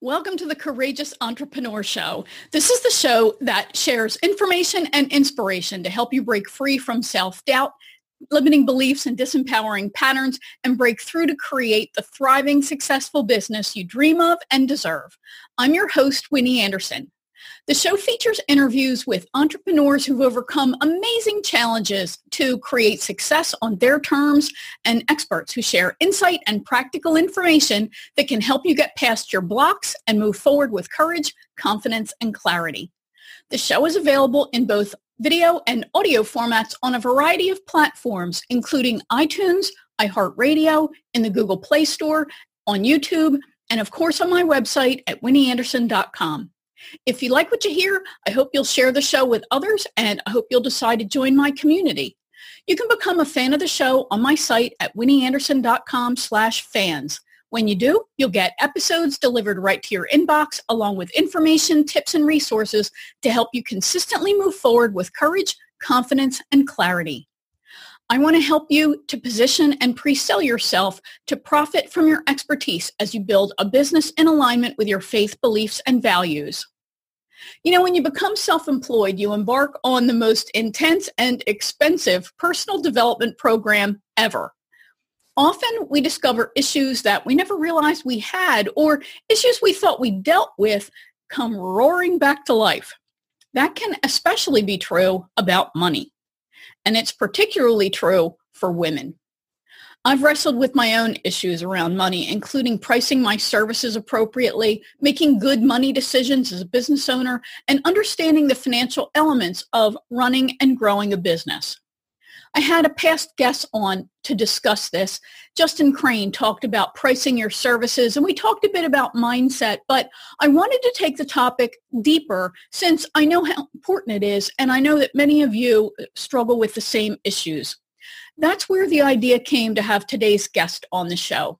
Welcome to the Courageous Entrepreneur Show. This is the show that shares information and inspiration to help you break free from self-doubt, limiting beliefs and disempowering patterns and break through to create the thriving, successful business you dream of and deserve. I'm your host, Winnie Anderson. The show features interviews with entrepreneurs who've overcome amazing challenges to create success on their terms and experts who share insight and practical information that can help you get past your blocks and move forward with courage, confidence, and clarity. The show is available in both video and audio formats on a variety of platforms, including iTunes, iHeartRadio, in the Google Play Store, on YouTube, and of course on my website at winnieanderson.com. If you like what you hear, I hope you'll share the show with others and I hope you'll decide to join my community. You can become a fan of the show on my site at winnieanderson.com slash fans. When you do, you'll get episodes delivered right to your inbox along with information, tips, and resources to help you consistently move forward with courage, confidence, and clarity. I want to help you to position and pre-sell yourself to profit from your expertise as you build a business in alignment with your faith, beliefs, and values. You know, when you become self-employed, you embark on the most intense and expensive personal development program ever. Often we discover issues that we never realized we had or issues we thought we dealt with come roaring back to life. That can especially be true about money. And it's particularly true for women. I've wrestled with my own issues around money, including pricing my services appropriately, making good money decisions as a business owner, and understanding the financial elements of running and growing a business. I had a past guest on to discuss this. Justin Crane talked about pricing your services, and we talked a bit about mindset, but I wanted to take the topic deeper since I know how important it is, and I know that many of you uh, struggle with the same issues. That's where the idea came to have today's guest on the show.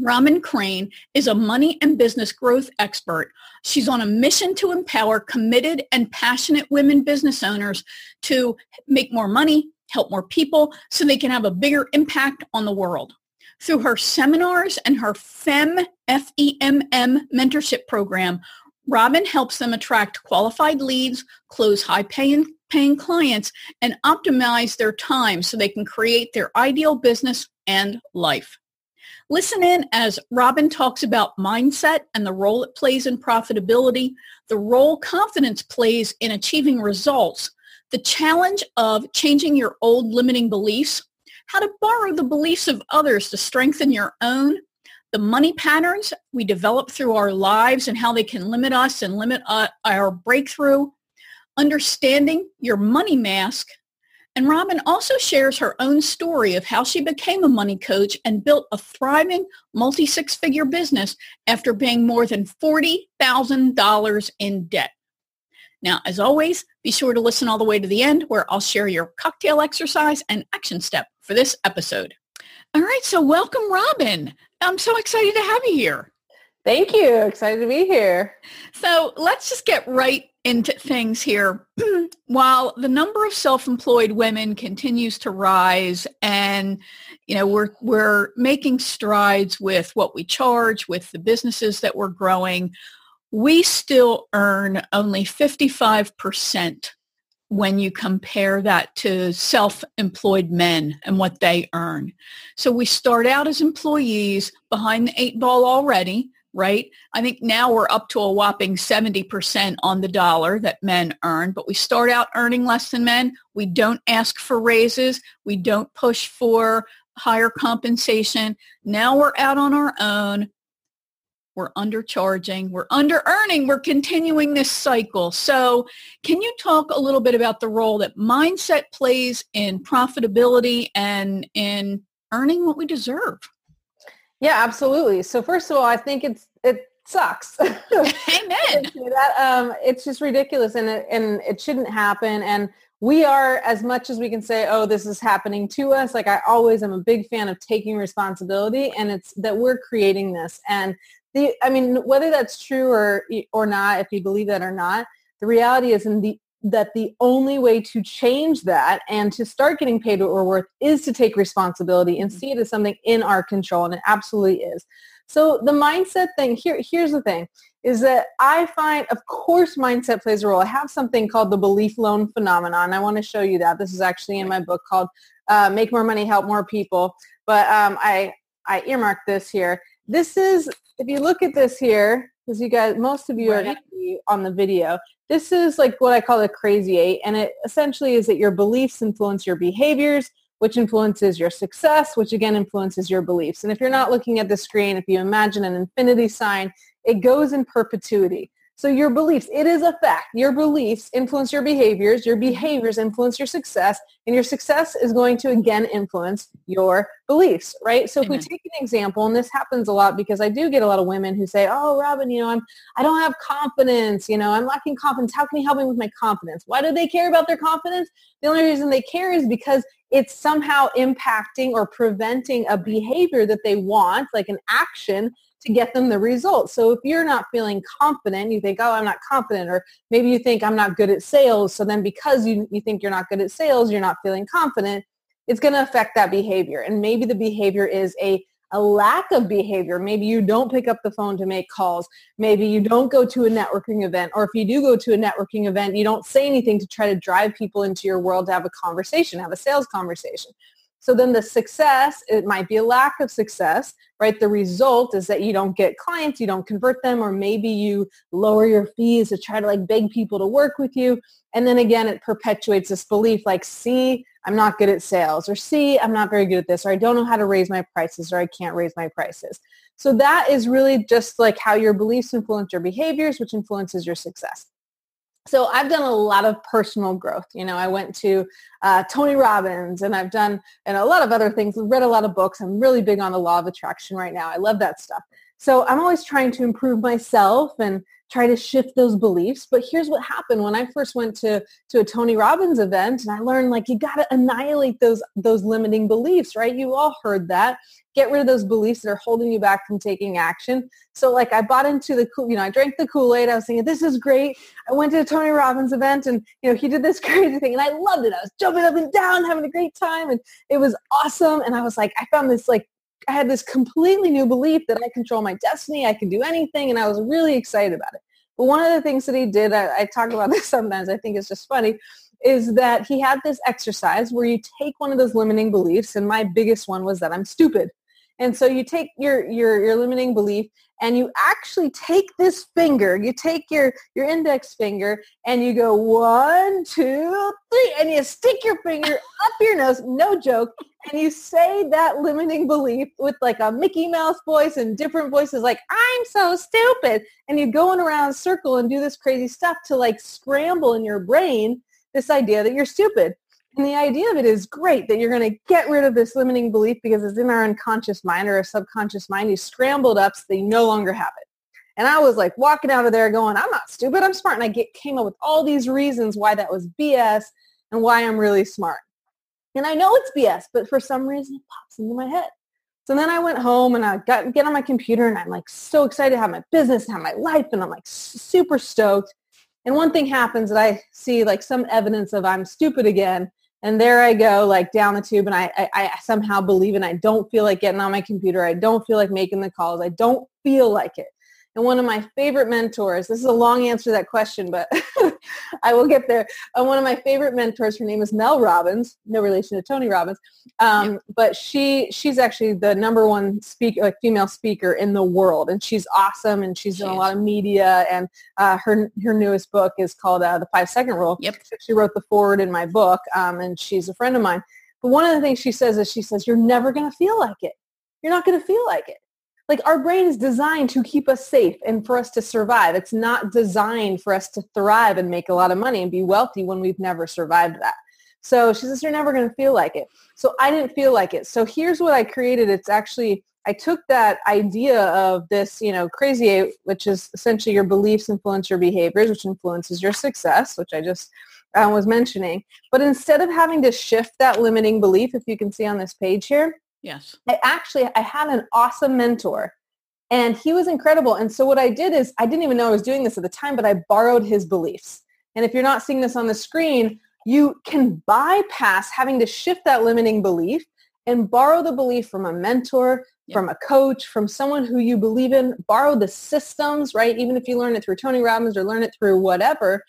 Robyn Crane is a money and business growth expert. She's on a mission to empower committed and passionate women business owners to make more money, help more people so they can have a bigger impact on the world. Through her seminars and her FEM, F-E-M-M mentorship program, Robyn helps them attract qualified leads, close high-paying paying clients and optimize their time so they can create their ideal business and life. Listen in as Robyn talks about mindset and the role it plays in profitability, the role confidence plays in achieving results, the challenge of changing your old limiting beliefs, how to borrow the beliefs of others to strengthen your own, the money patterns we develop through our lives and how they can limit us and limit uh, our breakthrough, understanding your money mask. And Robyn also shares her own story of how she became a money coach and built a thriving multi-six-figure business after being more than $40,000 in debt. Now, as always, be sure to listen all the way to the end where I'll share your cocktail exercise and action step for this episode. All right, so welcome, Robyn. I'm so excited to have you here. Thank you. Excited to be here. So let's just get right into things here. While the number of self-employed women continues to rise and you know we're we're making strides with what we charge with the businesses that we're growing, we still earn only 55% when you compare that to self-employed men and what they earn. So we start out as employees behind the eight ball already right? I think now we're up to a whopping 70% on the dollar that men earn, but we start out earning less than men. We don't ask for raises. We don't push for higher compensation. Now we're out on our own. We're undercharging. We're under earning. We're continuing this cycle. So can you talk a little bit about the role that mindset plays in profitability and in earning what we deserve? Yeah, absolutely. So first of all, I think it's it sucks. Amen. that um, it's just ridiculous, and it, and it shouldn't happen. And we are as much as we can say, oh, this is happening to us. Like I always am a big fan of taking responsibility, and it's that we're creating this. And the, I mean, whether that's true or or not, if you believe that or not, the reality is in the that the only way to change that and to start getting paid what we're worth is to take responsibility and mm-hmm. see it as something in our control. And it absolutely is. So the mindset thing, here, here's the thing, is that I find, of course, mindset plays a role. I have something called the belief loan phenomenon. I want to show you that. This is actually in my book called uh, Make More Money, Help More People. But um, I, I earmarked this here. This is, if you look at this here, because you guys, most of you right. are on the video, this is like what I call the crazy eight. And it essentially is that your beliefs influence your behaviors, which influences your success, which again influences your beliefs. And if you're not looking at the screen, if you imagine an infinity sign, it goes in perpetuity. So your beliefs, it is a fact. Your beliefs influence your behaviors. Your behaviors influence your success. And your success is going to again influence your beliefs, right? So Amen. if we take an example, and this happens a lot because I do get a lot of women who say, oh, Robyn, you know, I'm, I don't have confidence. You know, I'm lacking confidence. How can you help me with my confidence? Why do they care about their confidence? The only reason they care is because it's somehow impacting or preventing a behavior that they want, like an action to get them the results. So if you're not feeling confident, you think, oh, I'm not confident, or maybe you think I'm not good at sales. So then because you, you think you're not good at sales, you're not feeling confident, it's going to affect that behavior. And maybe the behavior is a, a lack of behavior. Maybe you don't pick up the phone to make calls. Maybe you don't go to a networking event. Or if you do go to a networking event, you don't say anything to try to drive people into your world to have a conversation, have a sales conversation. So then the success, it might be a lack of success, right? The result is that you don't get clients, you don't convert them, or maybe you lower your fees to try to like beg people to work with you. And then again, it perpetuates this belief like, see, I'm not good at sales, or see, I'm not very good at this, or I don't know how to raise my prices, or I can't raise my prices. So that is really just like how your beliefs influence your behaviors, which influences your success so I've done a lot of personal growth. You know, I went to uh, Tony Robbins and I've done and a lot of other things. Read a lot of books. I'm really big on the law of attraction right now. I love that stuff. So I'm always trying to improve myself and try to shift those beliefs. But here's what happened when I first went to, to a Tony Robbins event and I learned like you got to annihilate those, those limiting beliefs, right? You all heard that. Get rid of those beliefs that are holding you back from taking action. So like I bought into the, cool you know, I drank the Kool-Aid. I was thinking, this is great. I went to a Tony Robbins event and, you know, he did this crazy thing and I loved it. I was jumping up and down, having a great time and it was awesome. And I was like, I found this like I had this completely new belief that I control my destiny, I can do anything, and I was really excited about it. But one of the things that he did, I, I talk about this sometimes, I think it's just funny, is that he had this exercise where you take one of those limiting beliefs, and my biggest one was that I'm stupid. And so you take your, your, your limiting belief and you actually take this finger, you take your, your index finger and you go one, two, three, and you stick your finger up your nose, no joke, and you say that limiting belief with like a Mickey Mouse voice and different voices like, I'm so stupid. And you go in around circle and do this crazy stuff to like scramble in your brain this idea that you're stupid. And the idea of it is great that you're going to get rid of this limiting belief because it's in our unconscious mind or our subconscious mind. You scrambled up so they no longer have it. And I was like walking out of there going, I'm not stupid, I'm smart. And I get, came up with all these reasons why that was BS and why I'm really smart. And I know it's BS, but for some reason it pops into my head. So then I went home and I got get on my computer and I'm like so excited to have my business and have my life and I'm like super stoked. And one thing happens that I see like some evidence of I'm stupid again and there I go, like down the tube, and I, I, I, somehow believe and I don't feel like getting on my computer. I don't feel like making the calls. I don't feel like it. And one of my favorite mentors, this is a long answer to that question, but I will get there. Uh, one of my favorite mentors, her name is Mel Robbins, no relation to Tony Robbins, um, yeah. but she she's actually the number one speaker, like female speaker in the world, and she's awesome, and she's done a lot of media. And uh, her her newest book is called uh, The Five Second Rule. Yep. She wrote the foreword in my book, um, and she's a friend of mine. But one of the things she says is she says, "You're never going to feel like it. You're not going to feel like it." Like our brain is designed to keep us safe and for us to survive. It's not designed for us to thrive and make a lot of money and be wealthy when we've never survived that. So she says, you're never going to feel like it. So I didn't feel like it. So here's what I created. It's actually, I took that idea of this, you know, crazy eight, which is essentially your beliefs influence your behaviors, which influences your success, which I just uh, was mentioning. But instead of having to shift that limiting belief, if you can see on this page here, Yes. I actually I had an awesome mentor and he was incredible. And so what I did is I didn't even know I was doing this at the time, but I borrowed his beliefs. And if you're not seeing this on the screen, you can bypass having to shift that limiting belief and borrow the belief from a mentor, from a coach, from someone who you believe in, borrow the systems, right? Even if you learn it through Tony Robbins or learn it through whatever,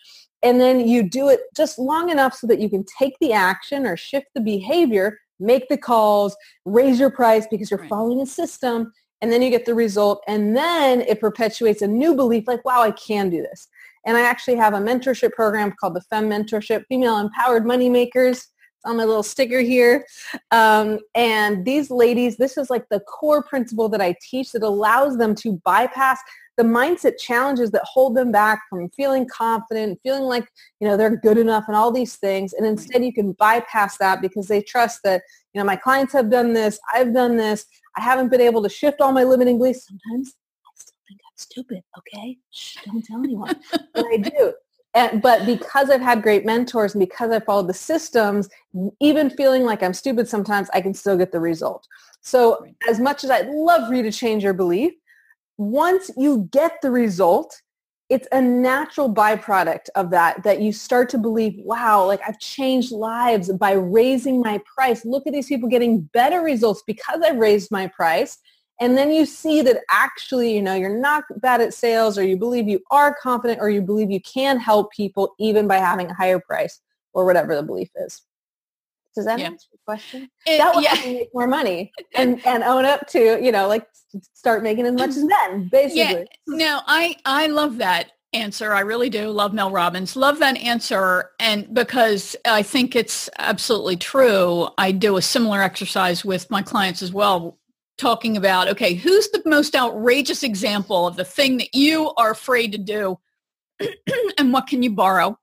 and then you do it just long enough so that you can take the action or shift the behavior, make the calls, raise your price because you're right. following a system, and then you get the result. And then it perpetuates a new belief like, wow, I can do this. And I actually have a mentorship program called the Fem Mentorship, Female Empowered Moneymakers on my little sticker here. Um, and these ladies, this is like the core principle that I teach that allows them to bypass the mindset challenges that hold them back from feeling confident, feeling like, you know, they're good enough and all these things. And instead you can bypass that because they trust that, you know, my clients have done this, I've done this, I haven't been able to shift all my limiting beliefs. Sometimes I still think I'm stupid, okay? Shh, don't tell anyone. but I do. And, but because I've had great mentors and because I followed the systems, even feeling like I'm stupid sometimes, I can still get the result. So as much as I'd love for you to change your belief, once you get the result, it's a natural byproduct of that, that you start to believe, wow, like I've changed lives by raising my price. Look at these people getting better results because I've raised my price. And then you see that actually, you know, you're not bad at sales or you believe you are confident or you believe you can help people even by having a higher price or whatever the belief is. Does that yeah. answer your question? It, that will yeah. make more money and, and own up to, you know, like start making as much as men, basically. Yeah. No, I, I love that answer. I really do love Mel Robbins. Love that answer. And because I think it's absolutely true, I do a similar exercise with my clients as well talking about, okay, who's the most outrageous example of the thing that you are afraid to do and what can you borrow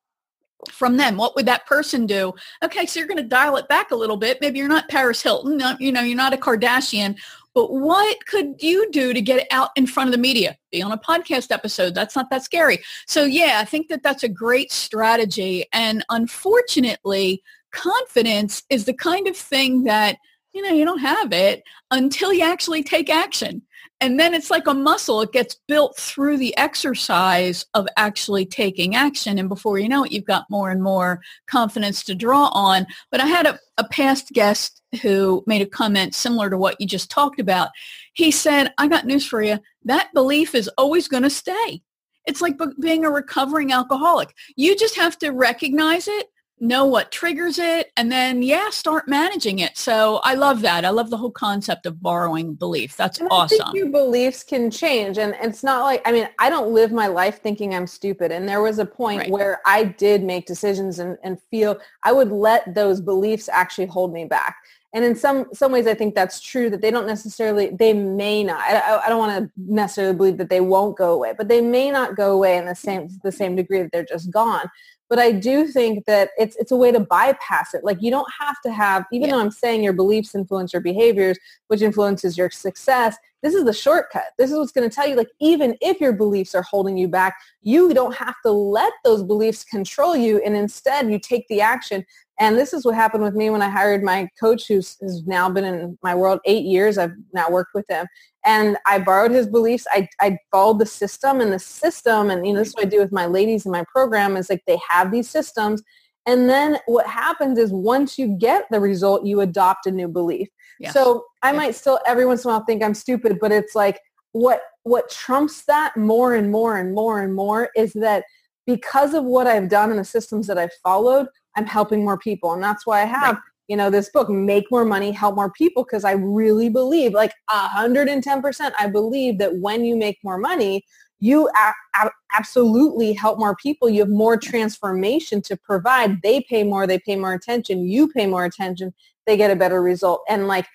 from them? What would that person do? Okay, so you're going to dial it back a little bit. Maybe you're not Paris Hilton, you know, you're not a Kardashian, but what could you do to get out in front of the media? Be on a podcast episode. That's not that scary. So yeah, I think that that's a great strategy. And unfortunately, confidence is the kind of thing that you know, you don't have it until you actually take action. And then it's like a muscle. It gets built through the exercise of actually taking action. And before you know it, you've got more and more confidence to draw on. But I had a, a past guest who made a comment similar to what you just talked about. He said, I got news for you. That belief is always going to stay. It's like being a recovering alcoholic. You just have to recognize it, know what triggers it and then yeah start managing it. So i love that. I love the whole concept of borrowing belief. That's and awesome. your beliefs can change and it's not like i mean i don't live my life thinking i'm stupid and there was a point right. where i did make decisions and, and feel i would let those beliefs actually hold me back. And in some some ways i think that's true that they don't necessarily they may not i, I don't want to necessarily believe that they won't go away but they may not go away in the same the same degree that they're just gone but I do think that it's it's a way to bypass it. Like you don't have to have, even yeah. though I'm saying your beliefs influence your behaviors, which influences your success. This is the shortcut. This is what's going to tell you, like, even if your beliefs are holding you back, you don't have to let those beliefs control you. And instead, you take the action. And this is what happened with me when I hired my coach, who's has now been in my world eight years. I've now worked with him and I borrowed his beliefs. I, I followed the system and the system, and you know, this is what I do with my ladies in my program is like they have these systems. And then what happens is once you get the result, you adopt a new belief. Yes. So I yes. might still every once in a while think I'm stupid, but it's like what what trumps that more and more and more and more is that because of what I've done and the systems that I've followed, I'm helping more people. And that's why I have right you know, this book, make more money, help more people, because I really believe, like 110%, I believe that when you make more money, you a- absolutely help more people. You have more transformation to provide. They pay more, they pay more attention. You pay more attention, they get a better result. And like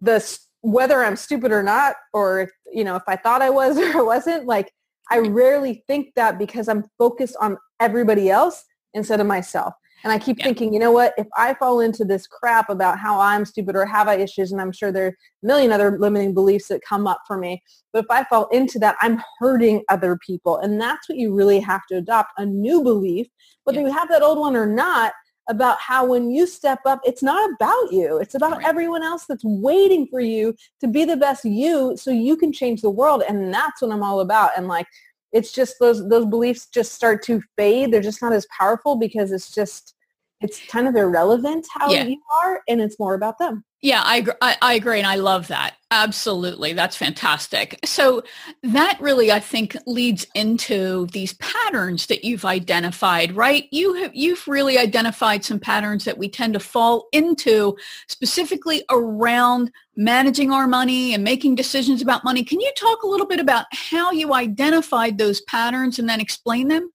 the whether I'm stupid or not, or if, you know, if I thought I was or wasn't, like I rarely think that because I'm focused on everybody else instead of myself. And I keep yeah. thinking, you know what, if I fall into this crap about how I'm stupid or have I issues, and I'm sure there are a million other limiting beliefs that come up for me, but if I fall into that, I'm hurting other people. And that's what you really have to adopt, a new belief, whether yeah. you have that old one or not, about how when you step up, it's not about you. It's about right. everyone else that's waiting for you to be the best you so you can change the world. And that's what I'm all about. And like, it's just those those beliefs just start to fade. They're just not as powerful because it's just it's kind of irrelevant how yeah. you are and it's more about them. Yeah, I, I, I agree. And I love that. Absolutely. That's fantastic. So that really, I think, leads into these patterns that you've identified, right? You have, you've really identified some patterns that we tend to fall into specifically around managing our money and making decisions about money. Can you talk a little bit about how you identified those patterns and then explain them?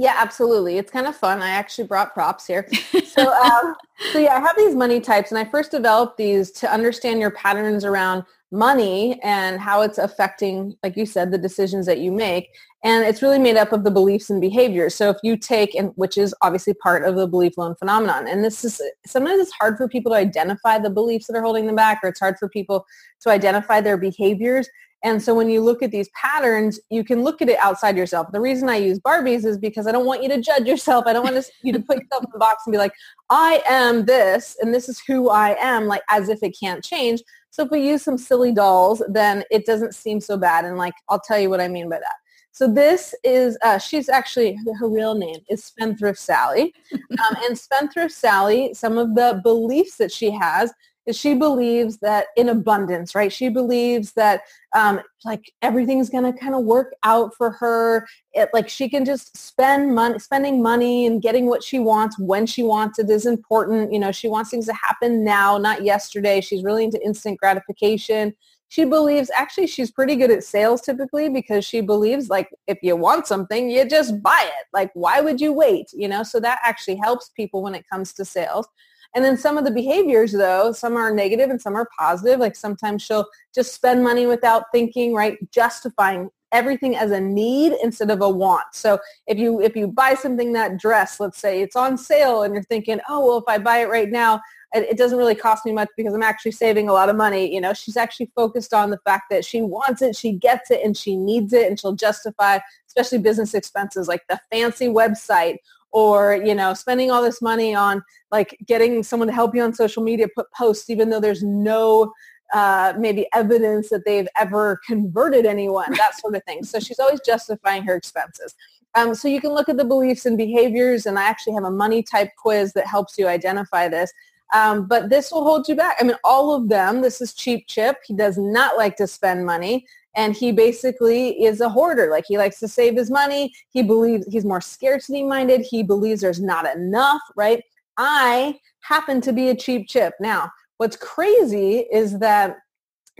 Yeah, absolutely. It's kind of fun. I actually brought props here. So, um, so yeah, I have these money types, and I first developed these to understand your patterns around money and how it's affecting, like you said, the decisions that you make. And it's really made up of the beliefs and behaviors. So if you take, and which is obviously part of the belief loan phenomenon, and this is sometimes it's hard for people to identify the beliefs that are holding them back, or it's hard for people to identify their behaviors. And so when you look at these patterns, you can look at it outside yourself. The reason I use Barbies is because I don't want you to judge yourself. I don't want you to put yourself in the box and be like, I am this and this is who I am, like as if it can't change. So if we use some silly dolls, then it doesn't seem so bad. And like, I'll tell you what I mean by that. So this is, uh, she's actually, her real name is Spendthrift Sally. Um, and Spendthrift Sally, some of the beliefs that she has she believes that in abundance, right? She believes that um, like everything's going to kind of work out for her. It, like she can just spend money, spending money and getting what she wants when she wants it is important. You know, she wants things to happen now, not yesterday. She's really into instant gratification. She believes actually she's pretty good at sales typically because she believes like if you want something, you just buy it. Like why would you wait? You know, so that actually helps people when it comes to sales. And then some of the behaviors though, some are negative and some are positive. Like sometimes she'll just spend money without thinking, right? Justifying everything as a need instead of a want. So if you if you buy something that dress, let's say it's on sale and you're thinking, oh well if I buy it right now, it, it doesn't really cost me much because I'm actually saving a lot of money. You know, she's actually focused on the fact that she wants it, she gets it, and she needs it, and she'll justify, especially business expenses like the fancy website or you know spending all this money on like getting someone to help you on social media put posts even though there's no uh, maybe evidence that they've ever converted anyone that sort of thing so she's always justifying her expenses um, so you can look at the beliefs and behaviors and i actually have a money type quiz that helps you identify this um, but this will hold you back. I mean, all of them. This is Cheap Chip. He does not like to spend money and he basically is a hoarder like he likes to save his money. He believes he's more scarcity minded he believes there's not enough right? I happen to be a cheap chip. Now what's crazy is that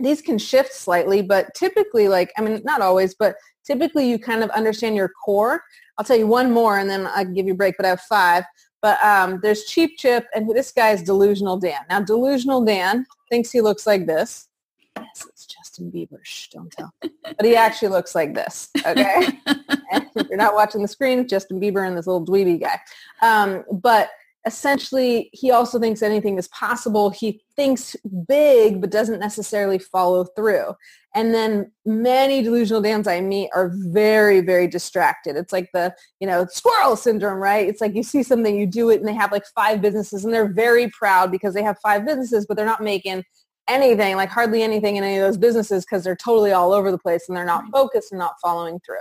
these can shift slightly but typically like i mean not always but typically you kind of understand your core. I'll tell you one more and then i can give you a break but i have five. But um, there's cheap chip and this guy is delusional dan. Now delusional dan thinks he looks like this. Yes Justin Bieber. Shh, don't tell. but he actually looks like this. Okay. if you're not watching the screen, Justin Bieber and this little dweeby guy. Um, but essentially, he also thinks anything is possible. He thinks big, but doesn't necessarily follow through. And then many delusional Dans I meet are very, very distracted. It's like the, you know, squirrel syndrome, right? It's like you see something, you do it, and they have like five businesses, and they're very proud because they have five businesses, but they're not making anything, like hardly anything in any of those businesses because they're totally all over the place and they're not focused and not following through.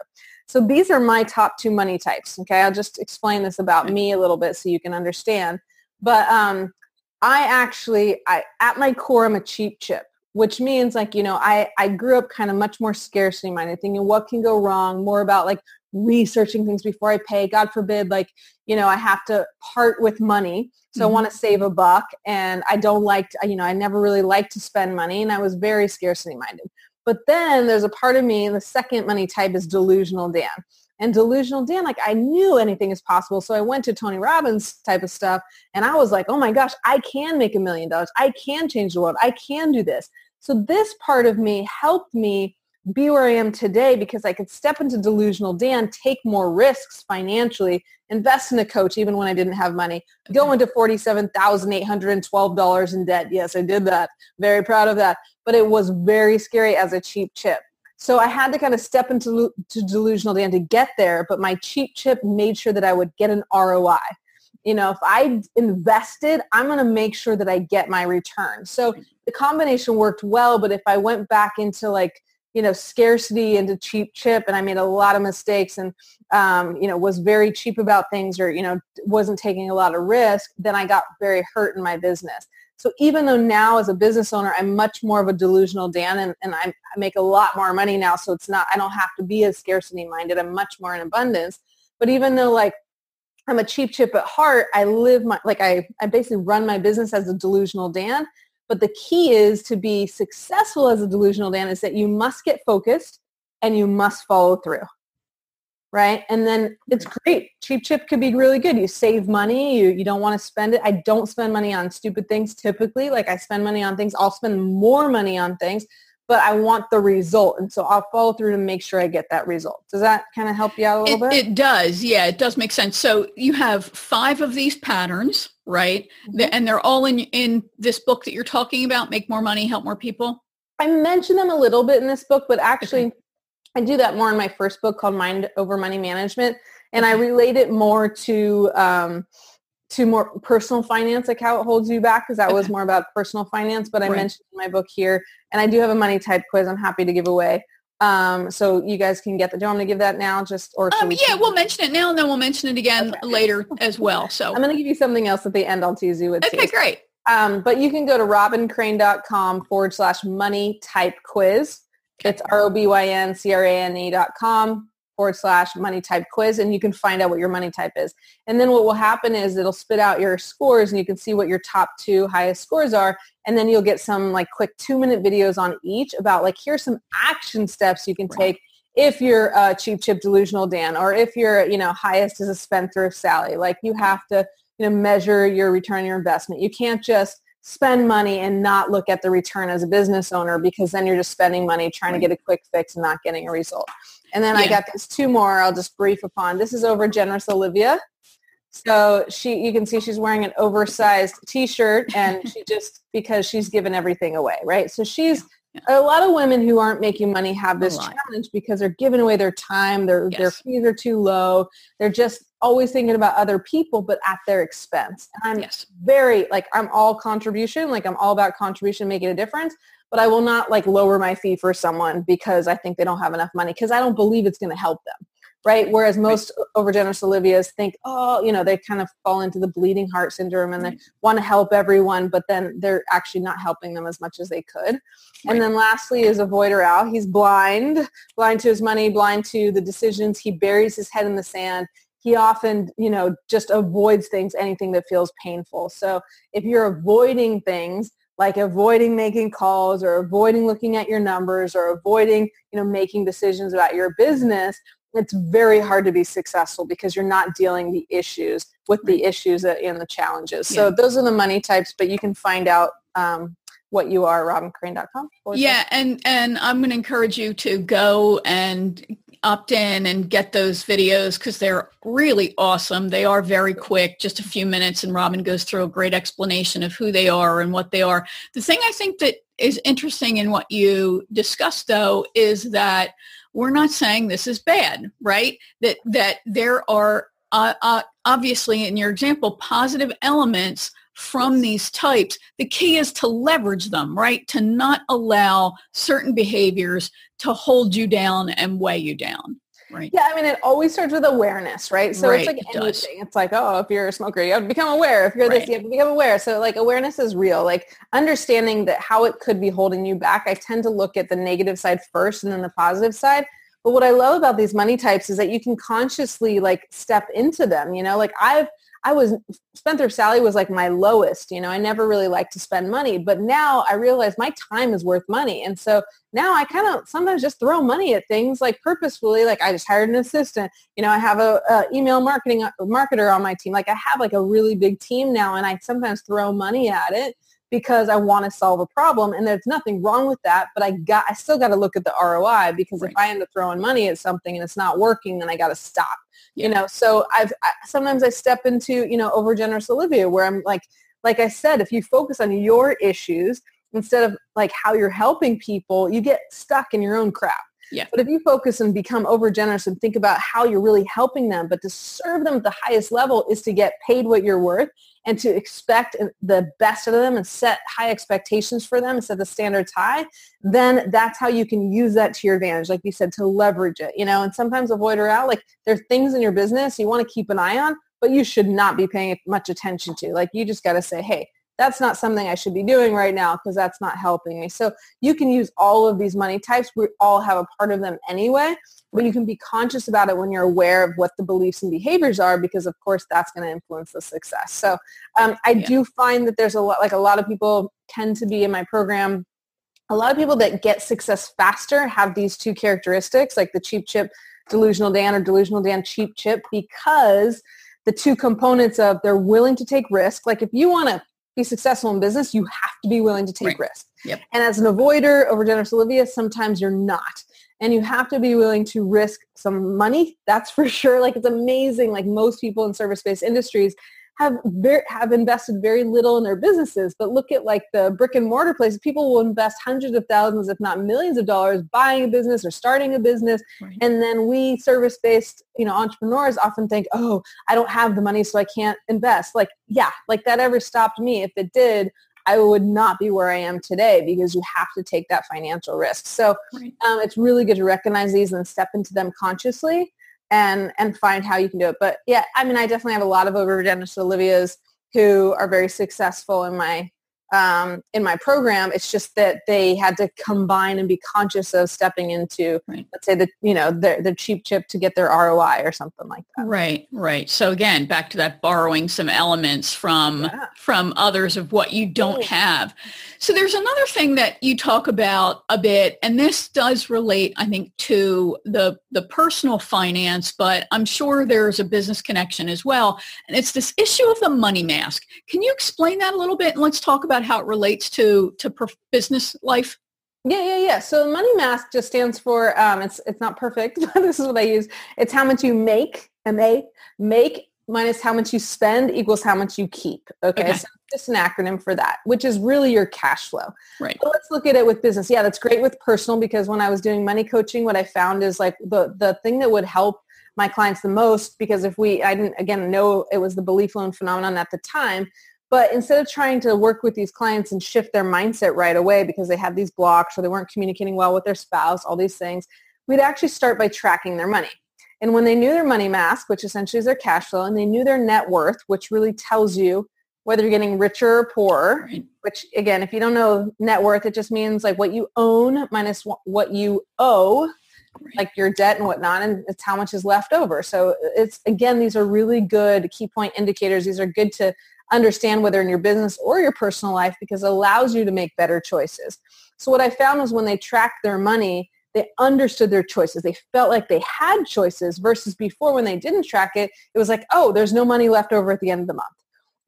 So these are my top two money types. Okay, I'll just explain this about me a little bit so you can understand. But um, I actually, I at my core, I'm a cheap chip, which means like you know, I I grew up kind of much more scarcity minded, thinking what can go wrong, more about like researching things before I pay. God forbid, like, you know, I have to part with money. So mm-hmm. I want to save a buck and I don't like, to, you know, I never really liked to spend money and I was very scarcity minded. But then there's a part of me, and the second money type is delusional Dan. And delusional Dan, like I knew anything is possible. So I went to Tony Robbins type of stuff and I was like, oh my gosh, I can make a million dollars. I can change the world. I can do this. So this part of me helped me be where I am today because I could step into delusional Dan, take more risks financially, invest in a coach even when I didn't have money, go into $47,812 in debt. Yes, I did that. Very proud of that. But it was very scary as a cheap chip. So I had to kind of step into to delusional Dan to get there, but my cheap chip made sure that I would get an ROI. You know, if I invested, I'm going to make sure that I get my return. So the combination worked well, but if I went back into like you know, scarcity into cheap chip and I made a lot of mistakes and, um, you know, was very cheap about things or, you know, wasn't taking a lot of risk, then I got very hurt in my business. So even though now as a business owner, I'm much more of a delusional Dan and, and I, I make a lot more money now. So it's not, I don't have to be as scarcity minded. I'm much more in abundance. But even though like I'm a cheap chip at heart, I live my, like I, I basically run my business as a delusional Dan but the key is to be successful as a delusional Dan is that you must get focused and you must follow through. Right. And then it's great. Cheap chip could be really good. You save money. You, you don't want to spend it. I don't spend money on stupid things typically. Like I spend money on things. I'll spend more money on things, but I want the result. And so I'll follow through to make sure I get that result. Does that kind of help you out a little it, bit? It does. Yeah, it does make sense. So you have five of these patterns right? Mm-hmm. And they're all in in this book that you're talking about, Make More Money, Help More People? I mention them a little bit in this book, but actually okay. I do that more in my first book called Mind Over Money Management. And. I relate it more to um, to more personal finance, like how it holds you back, because that was more about personal finance. But I right. mentioned in my book here, and I do have a money type quiz I'm happy to give away. Um, so you guys can get the. Do you want me to give that now? Just or um, we yeah, we'll mention it now, and then we'll mention it again okay. later as well. So I'm going to give you something else at the end. I'll tease you with. Okay, great. Um, but you can go to robyncrane.com forward slash money type quiz. It's R O B Y N C R A N E dot com forward slash money type quiz and you can find out what your money type is. And then what will happen is it'll spit out your scores and you can see what your top two highest scores are. And then you'll get some like quick two minute videos on each about like here's some action steps you can take if you're a cheap chip delusional Dan or if you're, you know, highest is a spendthrift Sally. Like you have to, you know, measure your return on your investment. You can't just spend money and not look at the return as a business owner because then you're just spending money trying to get a quick fix and not getting a result. And then yeah. I got these two more I'll just brief upon. This is over Generous Olivia. So she, you can see she's wearing an oversized t-shirt and she just, because she's given everything away, right? So she's, yeah. a lot of women who aren't making money have this challenge because they're giving away their time, their, yes. their fees are too low. They're just always thinking about other people, but at their expense. And I'm yes. very, like, I'm all contribution. Like, I'm all about contribution, making a difference but I will not like lower my fee for someone because I think they don't have enough money because I don't believe it's going to help them. Right. Whereas most right. overgenerous Olivias think, oh, you know, they kind of fall into the bleeding heart syndrome and right. they mm-hmm. want to help everyone, but then they're actually not helping them as much as they could. Right. And then lastly is avoider Al. He's blind, blind to his money, blind to the decisions. He buries his head in the sand he often, you know, just avoids things, anything that feels painful. So if you're avoiding things, like avoiding making calls or avoiding looking at your numbers or avoiding, you know, making decisions about your business, it's very hard to be successful because you're not dealing the issues with the issues and the challenges. So yeah. those are the money types, but you can find out um, what you are, robyncrane.com. Yeah, and and I'm going to encourage you to go and opt in and get those videos because they're really awesome. They are very quick, just a few minutes, and Robyn goes through a great explanation of who they are and what they are. The thing I think that is interesting in what you discussed, though, is that we're not saying this is bad, right? That that there are uh, uh, obviously, in your example, positive elements from these types. The key is to leverage them, right? To not allow certain behaviors to hold you down and weigh you down. Right. Yeah, I mean, it always starts with awareness, right? So right, it's like anything. It's like, oh, if you're a smoker, you have to become aware. If you're right. this, you have to become aware. So like awareness is real. Like understanding that how it could be holding you back. I tend to look at the negative side first and then the positive side. But what I love about these money types is that you can consciously like step into them. You know, like I've I was Spendthrift Sally was like my lowest. You know, I never really liked to spend money, but now I realize my time is worth money, and so now I kind of sometimes just throw money at things like purposefully. Like I just hired an assistant. You know, I have a, a email marketing a marketer on my team. Like I have like a really big team now, and I sometimes throw money at it because I want to solve a problem and there's nothing wrong with that but I got I still got to look at the ROI because right. if I end up throwing money at something and it's not working then I got to stop. You know so i've I, sometimes i step into you know over generous olivia where i'm like like i said if you focus on your issues instead of like how you're helping people you get stuck in your own crap Yeah. But if you focus and become over generous and think about how you're really helping them, but to serve them at the highest level is to get paid what you're worth and to expect the best of them and set high expectations for them and set the standards high, then that's how you can use that to your advantage. Like you said, to leverage it, you know, and sometimes avoider Al, like there's things in your business you want to keep an eye on, but you should not be paying much attention to. Like you just got to say, hey, that's not something I should be doing right now because that's not helping me. So you can use all of these money types. We all have a part of them anyway, but you can be conscious about it when you're aware of what the beliefs and behaviors are because of course that's going to influence the success. So um, I yeah. do find that there's a lot, like a lot of people tend to be in my program. A lot of people that get success faster have these two characteristics, like the cheap chip delusional Dan or delusional Dan cheap chip because the two components of they're willing to take risk. Like if you want to be successful in business, you have to be willing to take right. risks. Yep. And as an avoider, over generous Olivia, sometimes you're not. And you have to be willing to risk some money. That's for sure. Like it's amazing. Like most people in service-based industries have very, have invested very little in their businesses. But look at like the brick and mortar places. People will invest hundreds of thousands, if not millions of dollars buying a business or starting a business. Right. And then we service-based, you know, entrepreneurs often think, oh, I don't have the money, so I can't invest. Like, yeah, like that ever stopped me. If it did, I would not be where I am today because you have to take that financial risk. So um, it's really good to recognize these and step into them consciously and and find how you can do it. But yeah, I mean, I definitely have a lot of over generous Olivias who are very successful in my um, in my program. It's just that they had to combine and be conscious of stepping into, right. let's say, the you know the the cheap chip to get their ROI or something like that. Right, right. So again, back to that borrowing some elements from yeah. from others of what you don't have. So there's another thing that you talk about a bit, and this does relate, I think, to the the personal finance, but I'm sure there's a business connection as well. And it's this issue of the money mask. Can you explain that a little bit? And let's talk about how it relates to to business life. Yeah, yeah, yeah. So money mask just stands for um, it's it's not perfect, but this is what I use. It's how much you make, M A make minus how much you spend equals how much you keep. Okay, okay. so just an acronym for that, which is really your cash flow. Right. So let's look at it with business. Yeah, that's great with personal because when I was doing money coaching, what I found is like the the thing that would help my clients the most because if we I didn't again know it was the belief loan phenomenon at the time, but instead of trying to work with these clients and shift their mindset right away because they had these blocks or they weren't communicating well with their spouse, all these things, we'd actually start by tracking their money. And when they knew their money mask, which essentially is their cash flow, and they knew their net worth, which really tells you whether you're getting richer or poorer, right. which again, if you don't know net worth, it just means like what you own minus what you owe, like your debt and whatnot, and it's how much is left over. So it's, again, these are really good key point indicators. These are good to understand whether in your business or your personal life because it allows you to make better choices. So what I found was when they tracked their money, they understood their choices. They felt like they had choices versus before when they didn't track it, it was like, oh, there's no money left over at the end of the month.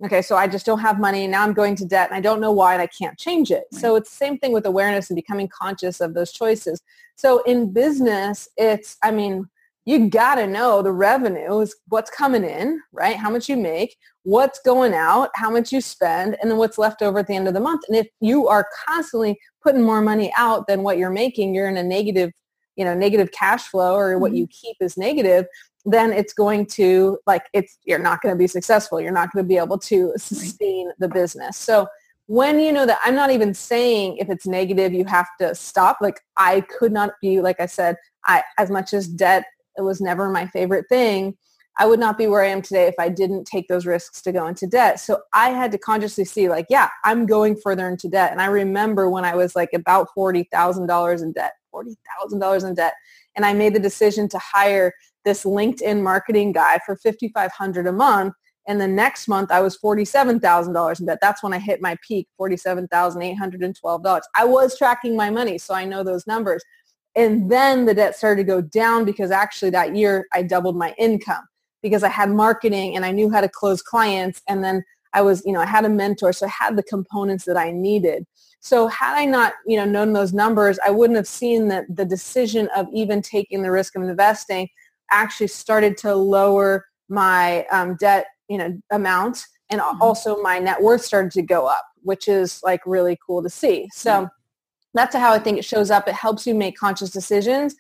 Okay, so I just don't have money. Now I'm going to debt and I don't know why and I can't change it. Right. So it's the same thing with awareness and becoming conscious of those choices. So in business, it's, I mean, you got to know the revenue is what's coming in, right? How much you make, what's going out, how much you spend, and then what's left over at the end of the month. And if you are constantly putting more money out than what you're making, you're in a negative, you know, negative cash flow or what you mm-hmm. keep is negative, then it's going to like it's you're not going to be successful. You're not going to be able to sustain the business. So when you know that I'm not even saying if it's negative you have to stop. Like I could not be like I said, I as much as debt it was never my favorite thing. I would not be where I am today if I didn't take those risks to go into debt. So I had to consciously see like, yeah, I'm going further into debt. And I remember when I was like about $40,000 in debt, $40,000 in debt. And I made the decision to hire this LinkedIn marketing guy for 5500 a month. And the next month I was $47,000 in debt. That's when I hit my peak, $47,812. I was tracking my money, so I know those numbers. And then the debt started to go down because actually that year I doubled my income because I had marketing and I knew how to close clients. And then I was, you know, I had a mentor. So I had the components that I needed. So had I not, you know, known those numbers, I wouldn't have seen that the decision of even taking the risk of investing actually started to lower my um, debt, you know, amount. And mm-hmm. also my net worth started to go up, which is like really cool to see. So that's how I think it shows up. It helps you make conscious decisions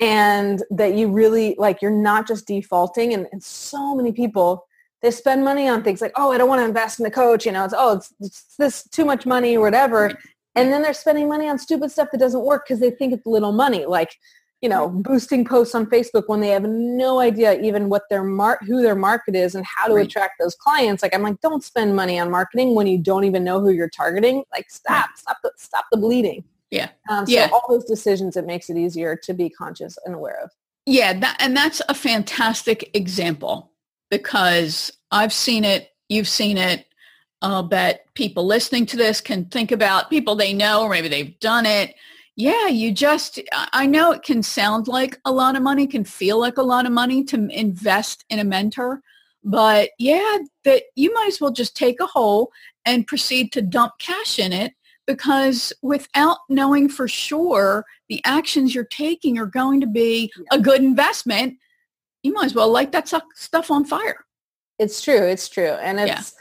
and that you really like you're not just defaulting and, and so many people they spend money on things like oh i don't want to invest in a coach you know it's oh it's, it's this too much money or whatever and then they're spending money on stupid stuff that doesn't work because they think it's little money like you know boosting posts on facebook when they have no idea even what their mar- who their market is and how to right. attract those clients like i'm like don't spend money on marketing when you don't even know who you're targeting like stop right. stop the, stop the bleeding yeah um, so yeah. all those decisions it makes it easier to be conscious and aware of yeah that, and that's a fantastic example because i've seen it you've seen it I'll bet people listening to this can think about people they know, or maybe they've done it. Yeah, you just, I know it can sound like a lot of money, can feel like a lot of money to invest in a mentor. But yeah, that you might as well just take a hole and proceed to dump cash in it because without knowing for sure the actions you're taking are going to be a good investment, you might as well light that stuff on fire. It's true. It's true. And it's, yeah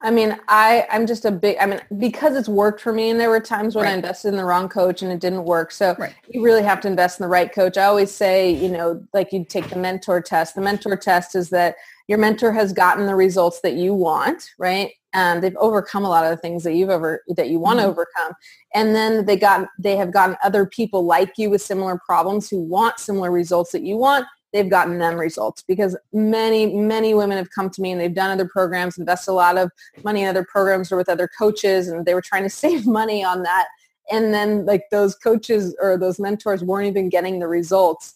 I mean, I, I'm just a big, I mean, because it's worked for me and there were times when right. I invested in the wrong coach and it didn't work. So right. you really have to invest in the right coach. I always say, you know, like you take the mentor test. The mentor test is that your mentor has gotten the results that you want, right? And they've overcome a lot of the things that you've ever, that you want mm-hmm. to overcome. And then they got, they have gotten other people like you with similar problems who want similar results that you want they've gotten them results because many, many women have come to me and they've done other programs, invested a lot of money in other programs or with other coaches and they were trying to save money on that. And then like those coaches or those mentors weren't even getting the results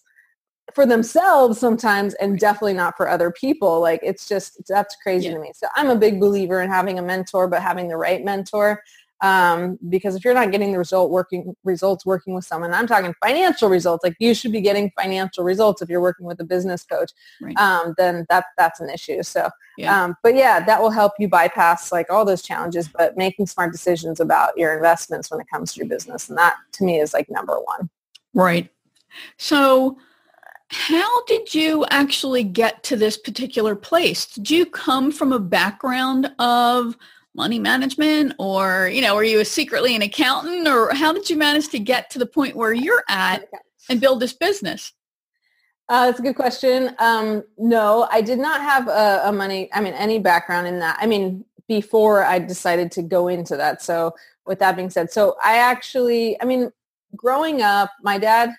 for themselves sometimes and definitely not for other people. Like it's just, that's crazy yeah. to me. So I'm a big believer in having a mentor, but having the right mentor um, because if you're not getting the result working results working with someone, I'm talking financial results. Like you should be getting financial results if you're working with a business coach. Right. Um, then that that's an issue. So, yeah. Um, but yeah, that will help you bypass like all those challenges, but making smart decisions about your investments when it comes to your business, and that to me is like number one. Right. So. How did you actually get to this particular place? Did you come from a background of money management or, you know, were you secretly an accountant or how did you manage to get to the point where you're at and build this business? Uh, that's a good question. Um, no, I did not have a, a, money, I mean, any background in that. I mean, before I decided to go into that. So with that being said, so I actually, I mean, growing up, my dad,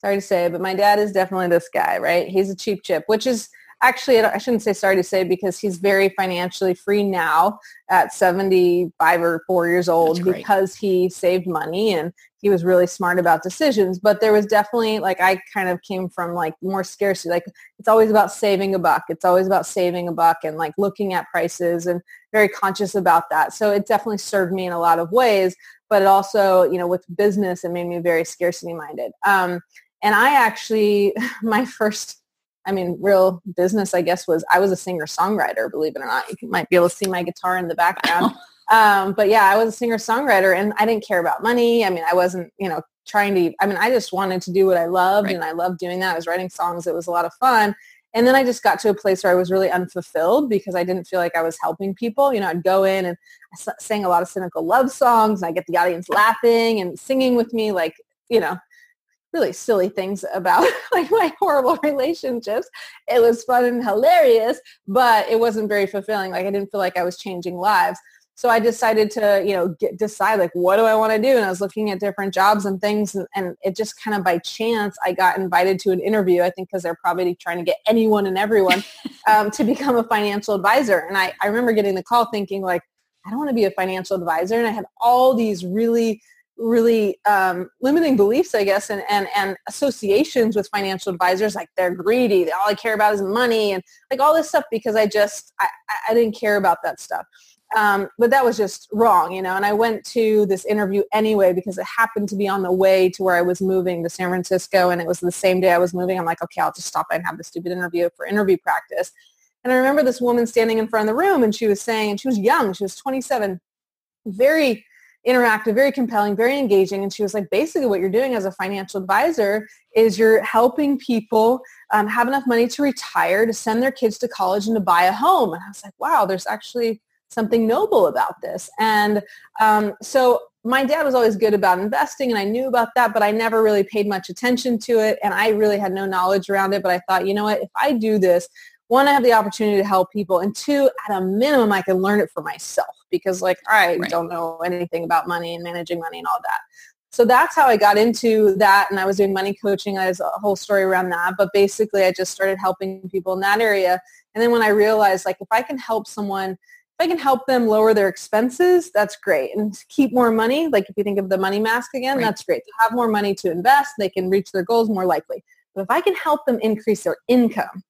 sorry to say, but my dad is definitely this guy, right? He's a cheap chip, which is actually i shouldn't say sorry to say because he's very financially free now at 75 or 4 years old because he saved money and he was really smart about decisions. But there was definitely like i kind of came from like more scarcity. Like it's always about saving a buck. It's always about saving a buck and like looking at prices and very conscious about that. So it definitely served me in a lot of ways but it also you know with business it made me very scarcity minded um, and i actually my first I mean, real business, I guess, was I was a singer-songwriter, believe it or not. You might be able to see my guitar in the background. um, but yeah, I was a singer-songwriter and I didn't care about money. I mean, I wasn't, you know, trying to, I mean, I just wanted to do what I loved right. and I loved doing that. I was writing songs. It was a lot of fun. And then I just got to a place where I was really unfulfilled because I didn't feel like I was helping people. You know, I'd go in and I sang a lot of cynical love songs and I get the audience laughing and singing with me like, you know, really silly things about like my horrible relationships. It was fun and hilarious, but it wasn't very fulfilling. Like I didn't feel like I was changing lives. So I decided to, you know, get, decide like, what do I want to do? And I was looking at different jobs and things. And, and it just kind of by chance, I got invited to an interview, I think because they're probably trying to get anyone and everyone um, to become a financial advisor. And I, I remember getting the call thinking like, I don't want to be a financial advisor. And I had all these really really um, limiting beliefs, I guess, and, and, and associations with financial advisors, like they're greedy, they, all I care about is money, and like all this stuff because I just, I, I didn't care about that stuff. Um, but that was just wrong, you know, and I went to this interview anyway because it happened to be on the way to where I was moving to San Francisco, and it was the same day I was moving. I'm like, okay, I'll just stop and have the stupid interview for interview practice. And I remember this woman standing in front of the room, and she was saying, and she was young, she was 27, very interactive, very compelling, very engaging. And she was like, basically what you're doing as a financial advisor is you're helping people um, have enough money to retire, to send their kids to college and to buy a home. And I was like, wow, there's actually something noble about this. And um, so my dad was always good about investing and I knew about that, but I never really paid much attention to it. And I really had no knowledge around it. But I thought, you know what, if I do this, one, I have the opportunity to help people. And two, at a minimum, I can learn it for myself because like, I right. don't know anything about money and managing money and all that. So that's how I got into that. And I was doing money coaching. I was a whole story around that. But basically, I just started helping people in that area. And then when I realized, like, if I can help someone, if I can help them lower their expenses, that's great. And keep more money, like if you think of the money mask again, right. that's great. To have more money to invest, they can reach their goals more likely. But if I can help them increase their income,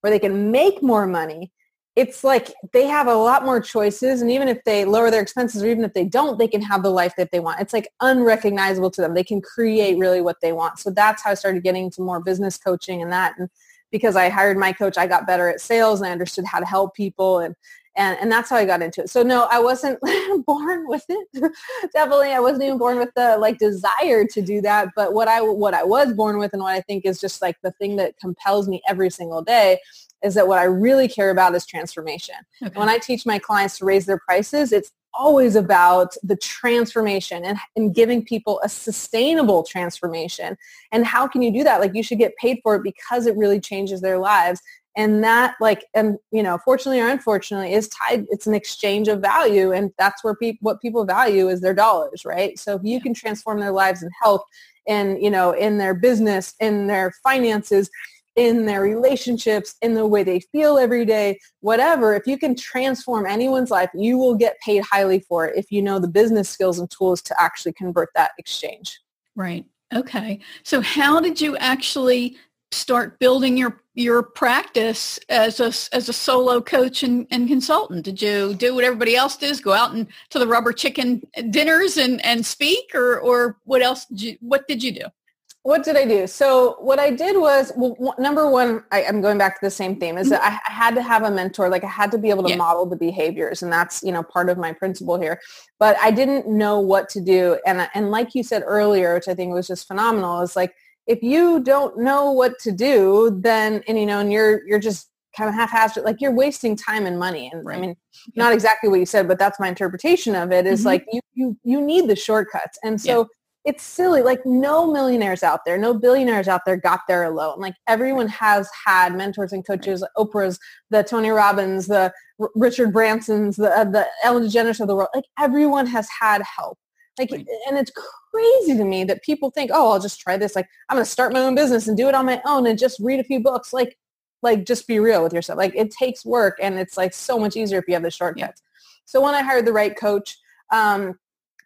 where they can make more money, it's like they have a lot more choices and even if they lower their expenses or even if they don't they can have the life that they want. It's like unrecognizable to them. They can create really what they want. So that's how i started getting into more business coaching and that and because i hired my coach i got better at sales and i understood how to help people and and and that's how i got into it. So no i wasn't born with it. Definitely i wasn't even born with the like desire to do that but what i what i was born with and what i think is just like the thing that compels me every single day is that what I really care about is transformation. Okay. When I teach my clients to raise their prices, it's always about the transformation and, and giving people a sustainable transformation. And how can you do that? Like you should get paid for it because it really changes their lives. And that like, and you know, fortunately or unfortunately is tied, it's an exchange of value. And that's where people, what people value is their dollars, right? So if you can transform their lives in health and, you know, in their business, in their finances, in their relationships, in the way they feel every day, whatever, if you can transform anyone's life, you will get paid highly for it if you know the business skills and tools to actually convert that exchange. Right. Okay. So how did you actually start building your your practice as a as a solo coach and, and consultant? Did you do what everybody else does? Go out and to the rubber chicken dinners and, and speak or or what else did you what did you do? What did I do? So what I did was, well, number one, I, am going back to the same theme, is mm-hmm. that I, I, had to have a mentor. Like I had to be able to yeah. model the behaviors, and that's you know part of my principle here. But I didn't know what to do, and and like you said earlier, which I think was just phenomenal, is like if you don't know what to do, then and you know, and you're you're just kind of half-assed, like you're wasting time and money. And right. I mean, yeah. not exactly what you said, but that's my interpretation of it. Is mm-hmm. like you you you need the shortcuts, and so. Yeah it's silly. Like no millionaires out there, no billionaires out there got there alone. Like everyone has had mentors and coaches, Oprah's, the Tony Robbins, the R- Richard Branson's, the uh, the Ellen DeGeneres of the world. Like everyone has had help. Like, right. and it's crazy to me that people think, oh, I'll just try this. Like, I'm going to start my own business and do it on my own and just read a few books. Like, like just be real with yourself. Like, it takes work, and it's like so much easier if you have the shortcuts. Yeah. So when I hired the right coach, um,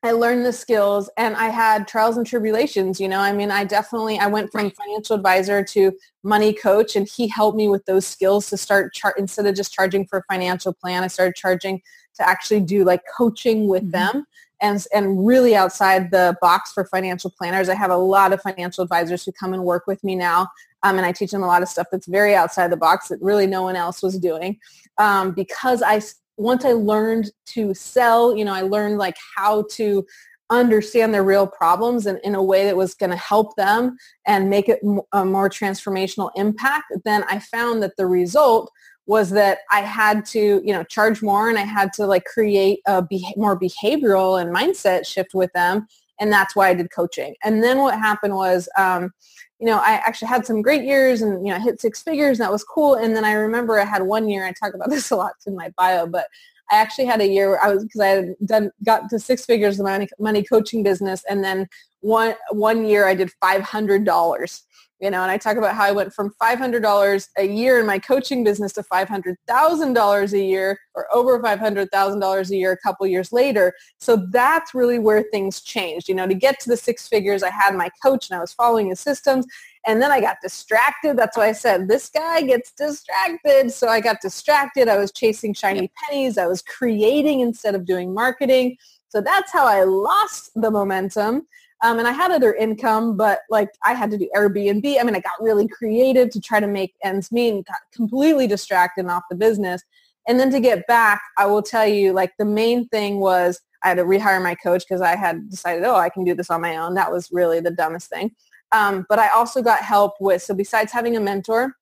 I learned the skills and I had trials and tribulations, you know. I mean, I definitely I went from financial advisor to money coach and he helped me with those skills to start char- instead of just charging for a financial plan, I started charging to actually do like coaching with mm-hmm. them and and really outside the box for financial planners. I have a lot of financial advisors who come and work with me now. Um, and I teach them a lot of stuff that's very outside the box that really no one else was doing um, because I once I learned to sell, you know, I learned like how to understand their real problems and in a way that was going to help them and make it a more transformational impact, then I found that the result was that I had to, you know, charge more and I had to like create a be- more behavioral and mindset shift with them. And that's why I did coaching. And then what happened was, um, you know, I actually had some great years and, you know, I hit six figures and that was cool. And then I remember I had one year, I talk about this a lot in my bio, but I actually had a year where I was, because I had done, got to six figures in my money, money coaching business. And then one, one year I did $500 you know, and I talk about how I went from $500 a year in my coaching business to $500,000 a year or over $500,000 a year a couple years later. So that's really where things changed. You know, to get to the six figures, I had my coach and I was following his systems and then I got distracted. That's why I said this guy gets distracted. So I got distracted. I was chasing shiny pennies. I was creating instead of doing marketing. So that's how I lost the momentum. Um, and I had other income, but like I had to do Airbnb. I mean, I got really creative to try to make ends meet and got completely distracted and off the business. And then to get back, I will tell you, like the main thing was I had to rehire my coach because I had decided, oh, I can do this on my own. That was really the dumbest thing. Um, but I also got help with, so besides having a mentor,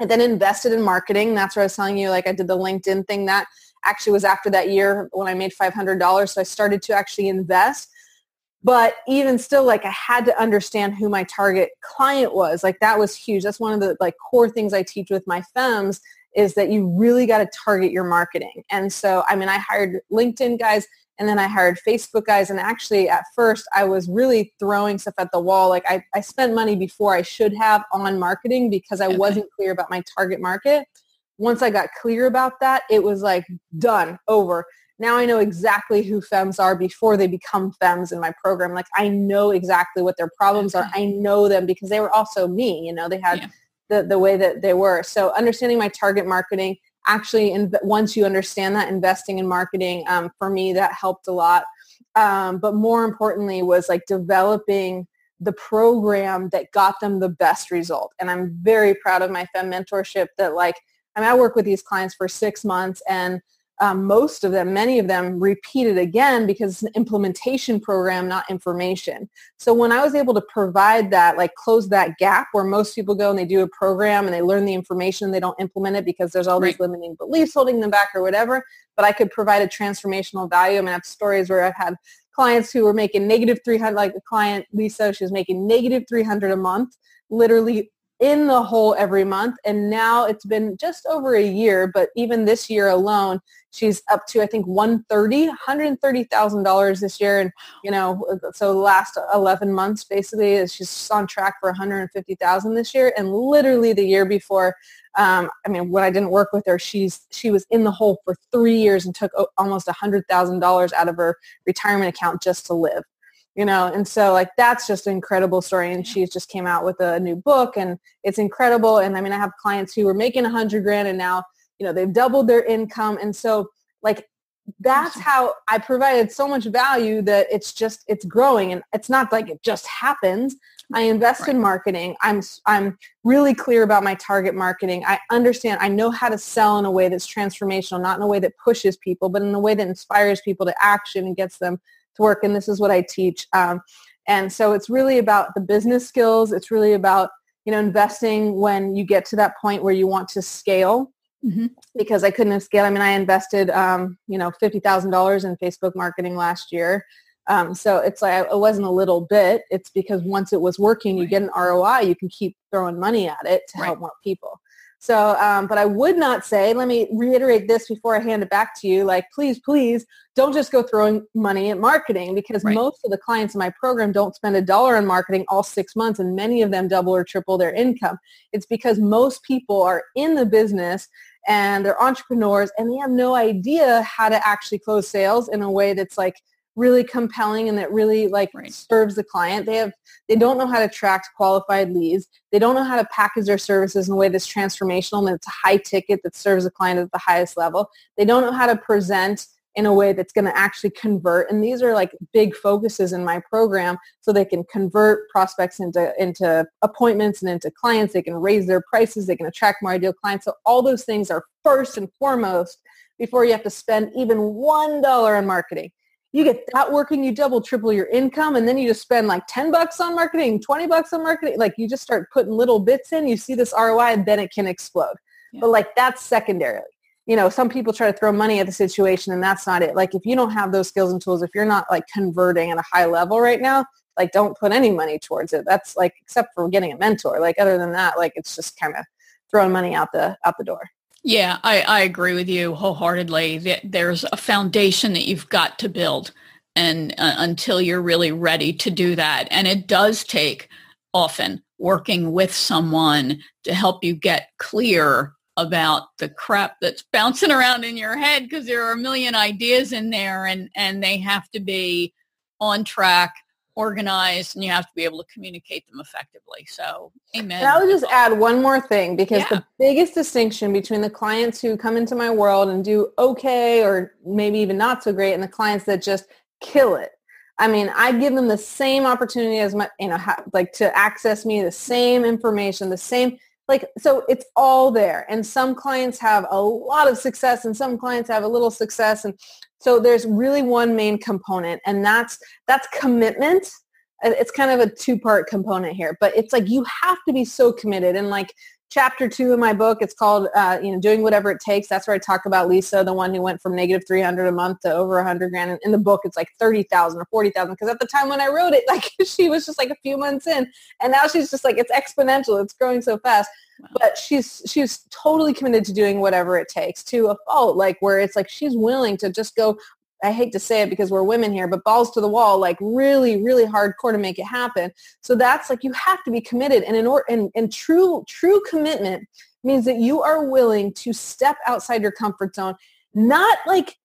I then invested in marketing. That's where I was telling you, like I did the LinkedIn thing that actually was after that year when I made $500. So I started to actually invest. But even still, like I had to understand who my target client was. Like that was huge. That's one of the like core things I teach with my femmes is that you really got to target your marketing. And so, I mean, I hired LinkedIn guys and then I hired Facebook guys. And actually at first I was really throwing stuff at the wall. Like I, I spent money before I should have on marketing because I okay. wasn't clear about my target market. Once I got clear about that, it was like done, over. Now I know exactly who femmes are before they become femmes in my program. Like I know exactly what their problems are. I know them because they were also me. You know, they had yeah. the, the way that they were. So understanding my target marketing, actually in, once you understand that investing in marketing um, for me that helped a lot um, but more importantly was like developing the program that got them the best result and i'm very proud of my fem mentorship that like I mean, I work with these clients for six months and um, most of them, many of them repeat it again because it's an implementation program, not information. So when I was able to provide that, like close that gap where most people go and they do a program and they learn the information, and they don't implement it because there's all right. these limiting beliefs holding them back or whatever, but I could provide a transformational value. I mean, I have stories where I've had clients who were making negative 300, like a client Lisa, she was making negative 300 a month, literally in the hole every month and now it's been just over a year but even this year alone she's up to i think 130 $130000 this year and you know so the last 11 months basically she's on track for 150000 this year and literally the year before um, i mean when i didn't work with her she's she was in the hole for three years and took almost $100000 out of her retirement account just to live you know and so like that's just an incredible story and she's just came out with a new book and it's incredible and i mean i have clients who were making a hundred grand and now you know they've doubled their income and so like that's how i provided so much value that it's just it's growing and it's not like it just happens. I invest right. in marketing. I'm i'm really clear about my target marketing. I understand i know how to sell in a way that's transformational not in a way that pushes people but in a way that inspires people to action and gets them to work and this is what I teach. Um, and so it's really about the business skills. It's really about, you know, investing when you get to that point where you want to scale. Mm-hmm. Because I couldn't have scaled. I mean, I invested, um, you know, fifty thousand dollars in Facebook marketing last year. Um, so it's like it wasn't a little bit. It's because once it was working, you right. get an ROI. You can keep throwing money at it to right. help more people. So, um, but I would not say, let me reiterate this before I hand it back to you, like, please, please don't just go throwing money at marketing because right. most of the clients in my program don't spend a dollar on marketing all six months and many of them double or triple their income. It's because most people are in the business and they're entrepreneurs and they have no idea how to actually close sales in a way that's like really compelling and that really like right. serves the client. They have they don't know how to attract qualified leads. They don't know how to package their services in a way that's transformational and it's a high ticket that serves the client at the highest level. They don't know how to present in a way that's going to actually convert. And these are like big focuses in my program so they can convert prospects into, into appointments and into clients. They can raise their prices. They can attract more ideal clients. So all those things are first and foremost before you have to spend even $1 on marketing you get that working, you double, triple your income, and then you just spend like 10 bucks on marketing, 20 bucks on marketing. Like you just start putting little bits in, you see this ROI, and then it can explode. Yeah. But like that's secondary. You know, some people try to throw money at the situation and that's not it. Like if you don't have those skills and tools, if you're not like converting at a high level right now, like don't put any money towards it. That's like except for getting a mentor. Like other than that, like it's just kind of throwing money out the out the door. Yeah, I, I agree with you wholeheartedly. That there's a foundation that you've got to build, and uh, until you're really ready to do that, and it does take often working with someone to help you get clear about the crap that's bouncing around in your head because there are a million ideas in there, and and they have to be on track organized and you have to be able to communicate them effectively. So amen. And I would just add one more thing because yeah. the biggest distinction between the clients who come into my world and do okay or maybe even not so great and the clients that just kill it. I mean, I give them the same opportunity as my, you know, like to access me, the same information, the same, like, so it's all there. And some clients have a lot of success and some clients have a little success. And so there's really one main component and that's that's commitment. It's kind of a two-part component here, but it's like you have to be so committed and like chapter two in my book. It's called, uh, you know, doing whatever it takes. That's where I talk about Lisa, the one who went from negative 300 a month to over 100 grand. And in the book, it's like 30,000 or 40,000. Because at the time when I wrote it, like she was just like a few months in. And now she's just like, it's exponential. It's growing so fast. Wow. But she's she's totally committed to doing whatever it takes to a fault, like where it's like she's willing to just go I hate to say it because we're women here, but balls to the wall, like really, really hardcore to make it happen. So that's like you have to be committed, and in order, and, and true, true commitment means that you are willing to step outside your comfort zone, not like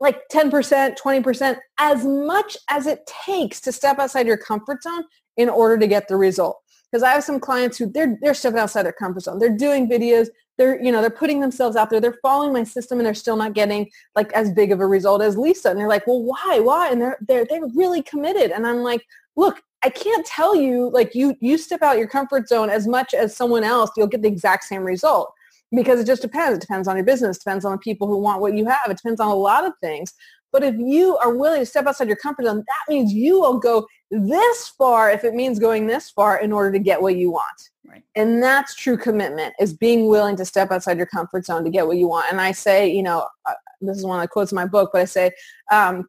like 10%, 20%, as much as it takes to step outside your comfort zone in order to get the result. Because I have some clients who they're they're stepping outside their comfort zone. They're doing videos, they're you know they're putting themselves out there. They're following my system and they're still not getting like as big of a result as lisa. And they're like well why? Why? And they're they're they're really committed. And i'm like look i can't tell you like you you step out your comfort zone as much as someone else you'll get the exact same result. Because it just depends. It depends on your business. Depends on the people who want what you have. It depends on a lot of things. But if you are willing to step outside your comfort zone that means you will go this far if it means going this far in order to get what you want Right. And that's true commitment is being willing to step outside your comfort zone to get what you want. And I say, you know, uh, this is one of the quotes in my book, but I say, um,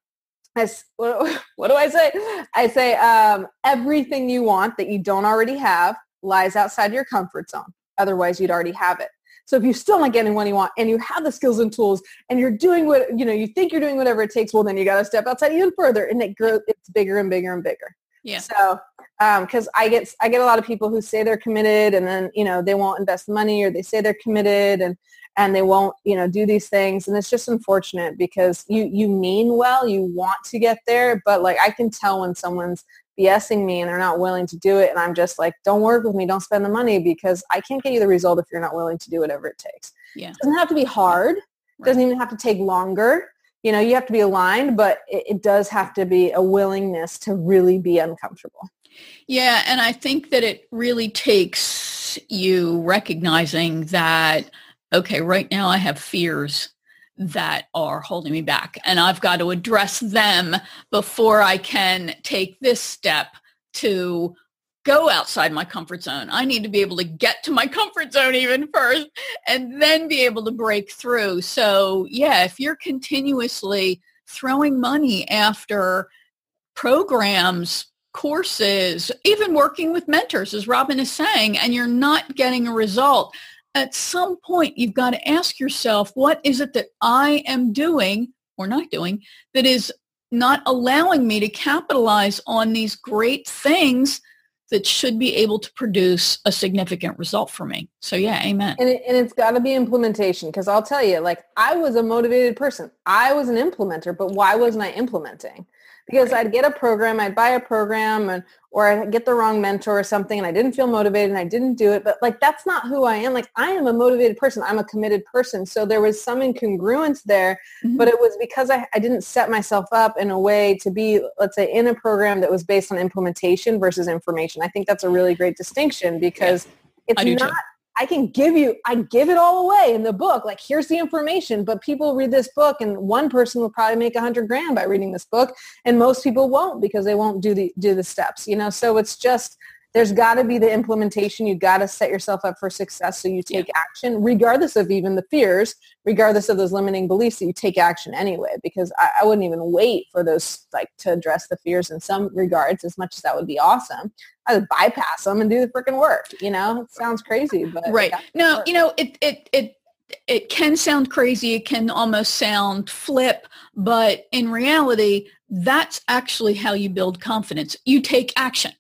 as, what, what do I say? I say, um, everything you want that you don't already have lies outside your comfort zone. Otherwise, you'd already have it. So if you're still not getting what you want and you have the skills and tools and you're doing what, you know, you think you're doing whatever it takes, well, then you got to step outside even further and it grows, it's bigger and bigger and bigger. Yeah. So, because um, I get I get a lot of people who say they're committed and then you know they won't invest the money or they say they're committed and and they won't you know do these things and it's just unfortunate because you you mean well you want to get there but like I can tell when someone's BSing me and they're not willing to do it and I'm just like don't work with me don't spend the money because I can't get you the result if you're not willing to do whatever it takes. Yeah. It doesn't have to be hard. It doesn't even have to take longer you know, you have to be aligned, but it, it does have to be a willingness to really be uncomfortable. Yeah, and I think that it really takes you recognizing that, okay, right now I have fears that are holding me back and I've got to address them before I can take this step to go outside my comfort zone. I need to be able to get to my comfort zone even first and then be able to break through. So yeah, if you're continuously throwing money after programs, courses, even working with mentors, as Robyn is saying, and you're not getting a result, at some point you've got to ask yourself, what is it that I am doing or not doing that is not allowing me to capitalize on these great things that should be able to produce a significant result for me. So yeah, amen. And, it, and it's got to be implementation because I'll tell you, like I was a motivated person. I was an implementer, but why wasn't I implementing? Because I'd get a program, I'd buy a program and or I'd get the wrong mentor or something and I didn't feel motivated and I didn't do it. But like that's not who I am. Like I am a motivated person. I'm a committed person. So there was some incongruence there, mm-hmm. but it was because I, I didn't set myself up in a way to be, let's say, in a program that was based on implementation versus information. I think that's a really great distinction because yeah. it's not too. I can give you, I give it all away in the book. Like, here's the information, but people read this book and one person will probably make a hundred grand by reading this book. And most people won't because they won't do the, do the steps, you know? So it's just, there's got to be the implementation. You've got to set yourself up for success so you take yeah. action, regardless of even the fears, regardless of those limiting beliefs, that you take action anyway. Because I, I, wouldn't even wait for those, like, to address the fears in some regards, as much as that would be awesome. I would bypass them and do the freaking work. You know, it sounds crazy, but right. No, you know, it it it it can sound crazy. It can almost sound flip, but in reality, that's actually how you build confidence. You take action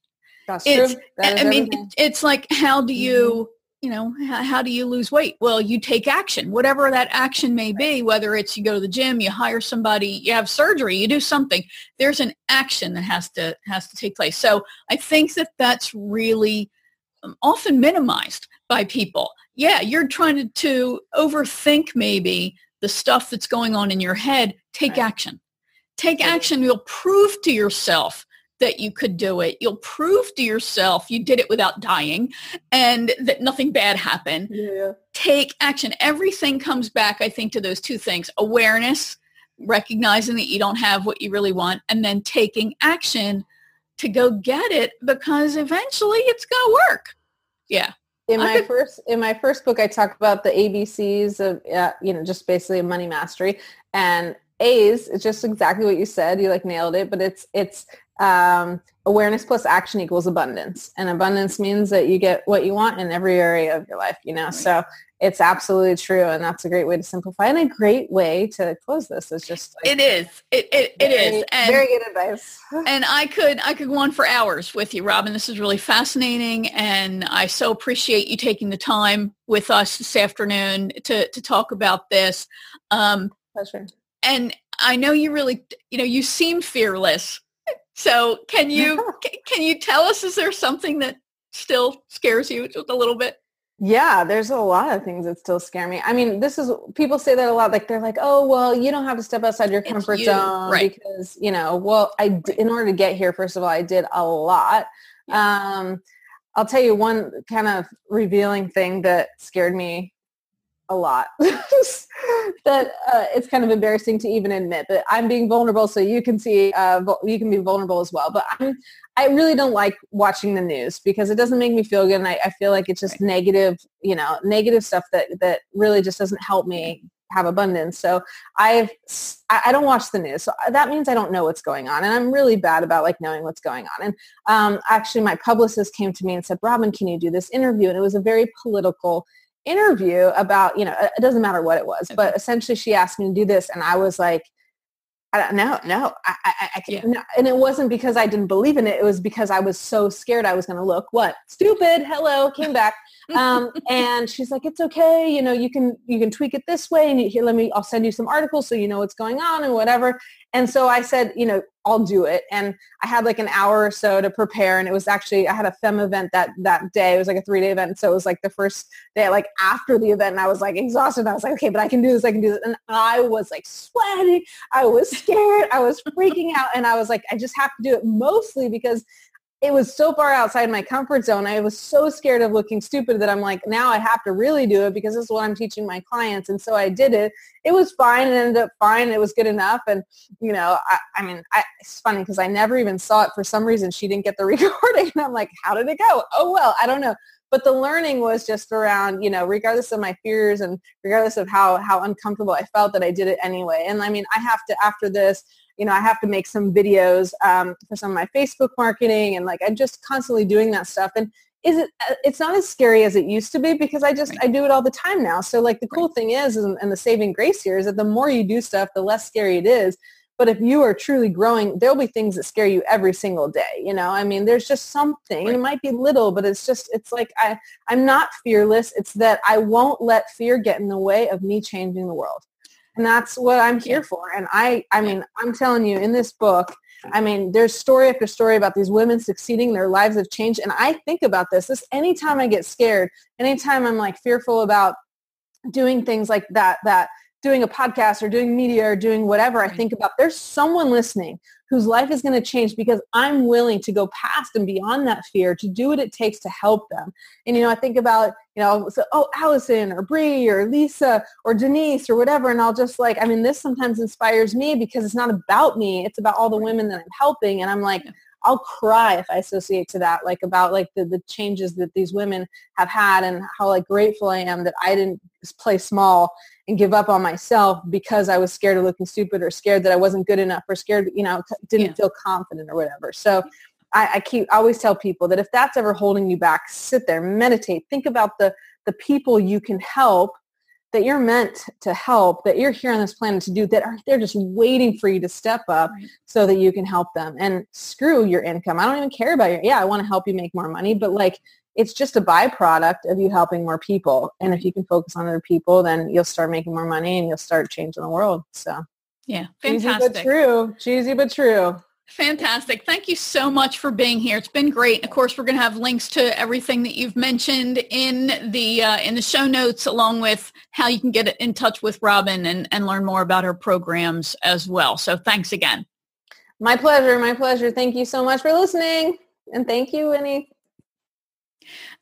that's it's, true. I mean, it, it's like, how do you, mm-hmm. you know, how, how, do you lose weight? Well, you take action, whatever that action may be, whether it's you go to the gym, you hire somebody, you have surgery, you do something. There's an action that has to has to take place. So I think that that's really um, often minimized by people. Yeah, you're trying to, to overthink maybe the stuff that's going on in your head. Take right. action. Take action. You'll prove to yourself that you could do it. You'll prove to yourself you did it without dying and that nothing bad happened. Yeah. Take action. Everything comes back, I think, to those two things. Awareness, recognizing that you don't have what you really want, and then taking action to go get it because eventually it's going to work. Yeah. in my could... first in my first book, I talk about the ABCs of uh, you know just basically money mastery and A's is just exactly what you said. You like nailed it, but it's it's um, awareness plus action equals abundance, and abundance means that you get what you want in every area of your life. You know, so it's absolutely true, and that's a great way to simplify and a great way to close this. Is just like, it is it it, it very, is and, very good advice. and I could I could go on for hours with you, Robyn. This is really fascinating, and I so appreciate you taking the time with us this afternoon to to talk about this. Um, Pleasure and I know you really, you know, you seem fearless. So can you can you tell us? Is there something that still scares you just a little bit? Yeah, there's a lot of things that still scare me. I mean, this is people say that a lot. Like they're like, "Oh, well, you don't have to step outside your comfort you, zone right. because you know." Well, I in order to get here, first of all, I did a lot. Yeah. Um, I'll tell you one kind of revealing thing that scared me a lot that uh, it's kind of embarrassing to even admit that I'm being vulnerable so you can see uh, you can be vulnerable as well but I'm I really don't like watching the news because it doesn't make me feel good and I, I feel like it's just right. negative you know negative stuff that that really just doesn't help me have abundance so I've I don't watch the news so that means I don't know what's going on and I'm really bad about like knowing what's going on and um, actually my publicist came to me and said Robyn can you do this interview and it was a very political interview about, you know, it doesn't matter what it was, okay. but essentially she asked me to do this and I was like, I don't know, no, I, I, I can't. Yeah. No. And it wasn't because I didn't believe in it. It was because I was so scared I was going to look what stupid. Hello, came back. Um, and she's like, it's okay. You know, you can, you can tweak it this way and here, let me, I'll send you some articles so you know what's going on and whatever. And so I said, you know, I'll do it. And I had like an hour or so to prepare. And it was actually, I had a FEM event that, that day. It was like a three day event. So it was like the first day, like after the event and I was like exhausted. I was like, okay, but I can do this. I can do this. And I was like sweating. I was scared. I was freaking out. And I was like, I just have to do it mostly because it was so far outside my comfort zone. I was so scared of looking stupid that I'm like, now I have to really do it because this is what I'm teaching my clients. And so I did it. It was fine. It ended up fine. It was good enough. And, you know, I, I mean, I, it's funny because I never even saw it. For some reason, she didn't get the recording. And I'm like, how did it go? Oh, well, I don't know but the learning was just around you know regardless of my fears and regardless of how how uncomfortable i felt that i did it anyway and i mean i have to after this you know, I have to make some videos um, for some of my Facebook marketing and like I'm just constantly doing that stuff. And is it, uh, it's not as scary as it used to be because I just, right. I do it all the time now. So like the cool right. thing is, and, and the saving grace here is that the more you do stuff, the less scary it is. But if you are truly growing, there'll be things that scare you every single day. You know, I mean, there's just something. Right. It might be little, but it's just, it's like I, I'm not fearless. It's that I won't let fear get in the way of me changing the world and that's what i'm here for. And i i mean i'm telling you in this book i mean there's story after story about these women succeeding their lives have changed. And i think about this this anytime i get scared anytime i'm like fearful about doing things like that that doing a podcast or doing media or doing whatever i think about there's someone listening whose life is going to change because I'm willing to go past and beyond that fear to do what it takes to help them. And, you know, I think about, you know, so, oh, Allison or Bree or Lisa or Denise or whatever. And I'll just like, I mean, this sometimes inspires me because it's not about me. It's about all the women that I'm helping. And I'm like, I'll cry if I associate to that, like about like the, the changes that these women have had and how like grateful I am that I didn't play small and give up on myself because I was scared of looking stupid or scared that I wasn't good enough or scared, you know, didn't yeah. feel confident or whatever. So I, I keep I always tell people that if that's ever holding you back, sit there, meditate, think about the the people you can help that you're meant to help, that you're here on this planet to do, that are they're just waiting for you to step up right. so that you can help them. And screw your income. I don't even care about your yeah, I want to help you make more money, but like it's just a byproduct of you helping more people. And if you can focus on other people, then you'll start making more money and you'll start changing the world. So yeah, fantastic. Cheesy but true. Cheesy but true. Fantastic. Thank you so much for being here. It's been great. Of course, we're going to have links to everything that you've mentioned in the uh, in the show notes, along with how you can get in touch with Robyn and, and learn more about her programs as well. So thanks again. My pleasure. My pleasure. Thank you so much for listening. And thank you, Winnie.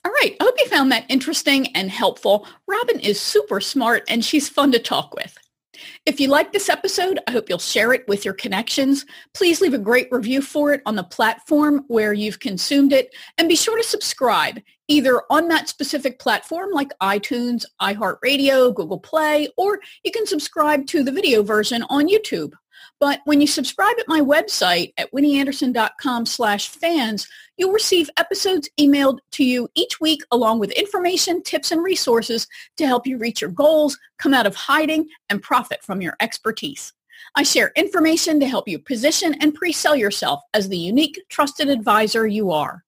All right. I hope you found that interesting and helpful. Robyn is super smart and she's fun to talk with. If you like this episode, I hope you'll share it with your connections. Please leave a great review for it on the platform where you've consumed it and be sure to subscribe. either on that specific platform like iTunes, iHeartRadio, Google Play, or you can subscribe to the video version on YouTube. But when you subscribe at my website at winnieanderson.com slash fans, you'll receive episodes emailed to you each week along with information, tips, and resources to help you reach your goals, come out of hiding, and profit from your expertise. I share information to help you position and pre-sell yourself as the unique, trusted advisor you are.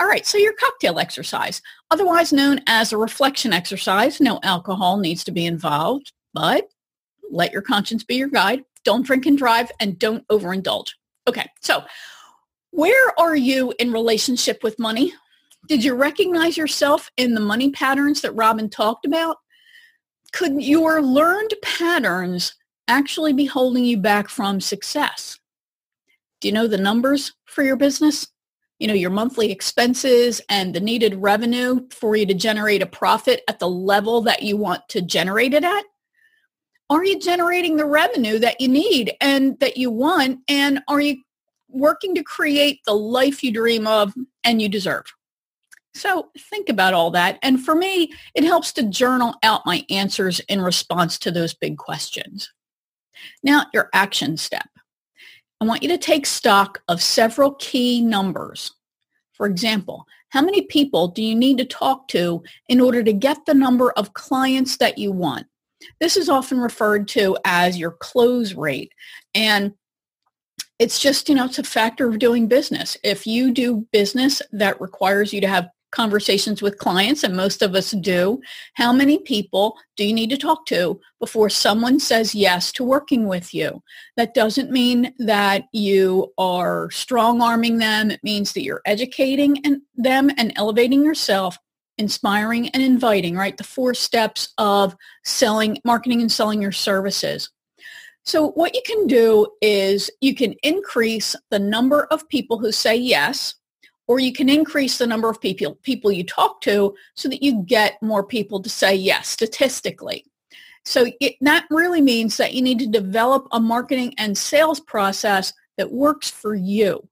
All right, so your cocktail exercise, otherwise known as a reflection exercise, no alcohol needs to be involved, but let your conscience be your guide. Don't drink and drive and don't overindulge. Okay, so where are you in relationship with money? Did you recognize yourself in the money patterns that Robyn talked about? Could your learned patterns actually be holding you back from success? Do you know the numbers for your business? You know, your monthly expenses and the needed revenue for you to generate a profit at the level that you want to generate it at? Are you generating the revenue that you need and that you want? And are you working to create the life you dream of and you deserve? So think about all that. And for me, it helps to journal out my answers in response to those big questions. Now, your action step. I want you to take stock of several key numbers. For example, how many people do you need to talk to in order to get the number of clients that you want? This is often referred to as your close rate. And it's just, you know, it's a factor of doing business. If you do business that requires you to have conversations with clients, and most of us do, how many people do you need to talk to before someone says yes to working with you? That doesn't mean that you are strong-arming them. It means that you're educating them and elevating yourself, inspiring and inviting, right? The four steps of selling, marketing and selling your services. So what you can do is you can increase the number of people who say yes or you can increase the number of people people you talk to so that you get more people to say yes statistically. So it, that really means that you need to develop a marketing and sales process that works for you.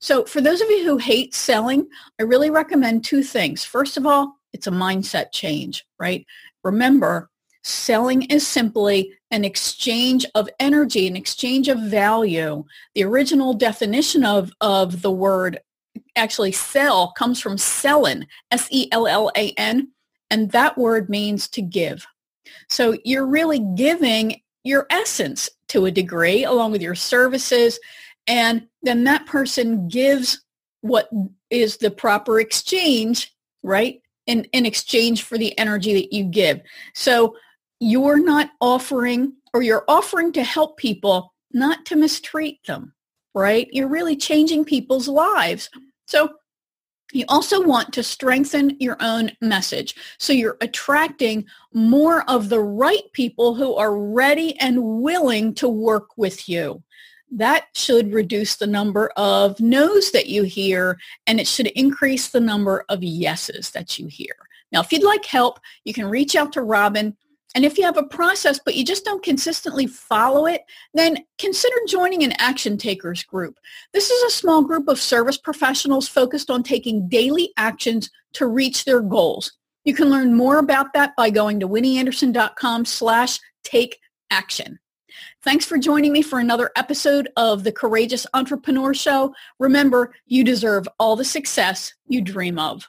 So for those of you who hate selling, I really recommend two things. First of all, it's a mindset change, right? Remember, sellan is simply an exchange of energy, an exchange of value. The original definition of, of the word actually sell comes from selling, S-E-L-L-A-N, and that word means to give. So you're really giving your essence to a degree along with your services, and then that person gives what is the proper exchange, right, in, in exchange for the energy that you give. So you're not offering or you're offering to help people, not to mistreat them, right? You're really changing people's lives so you also want to strengthen your own message. So you're attracting more of the right people who are ready and willing to work with you. That should reduce the number of no's that you hear and it should increase the number of yeses that you hear. Now, if you'd like help, you can reach out to Robyn and if you have a process, but you just don't consistently follow it, then consider joining an action takers group. This is a small group of service professionals focused on taking daily actions to reach their goals. You can learn more about that by going to winnieanderson.com slash take action. Thanks for joining me for another episode of the Courageous Entrepreneur Show. Remember, you deserve all the success you dream of.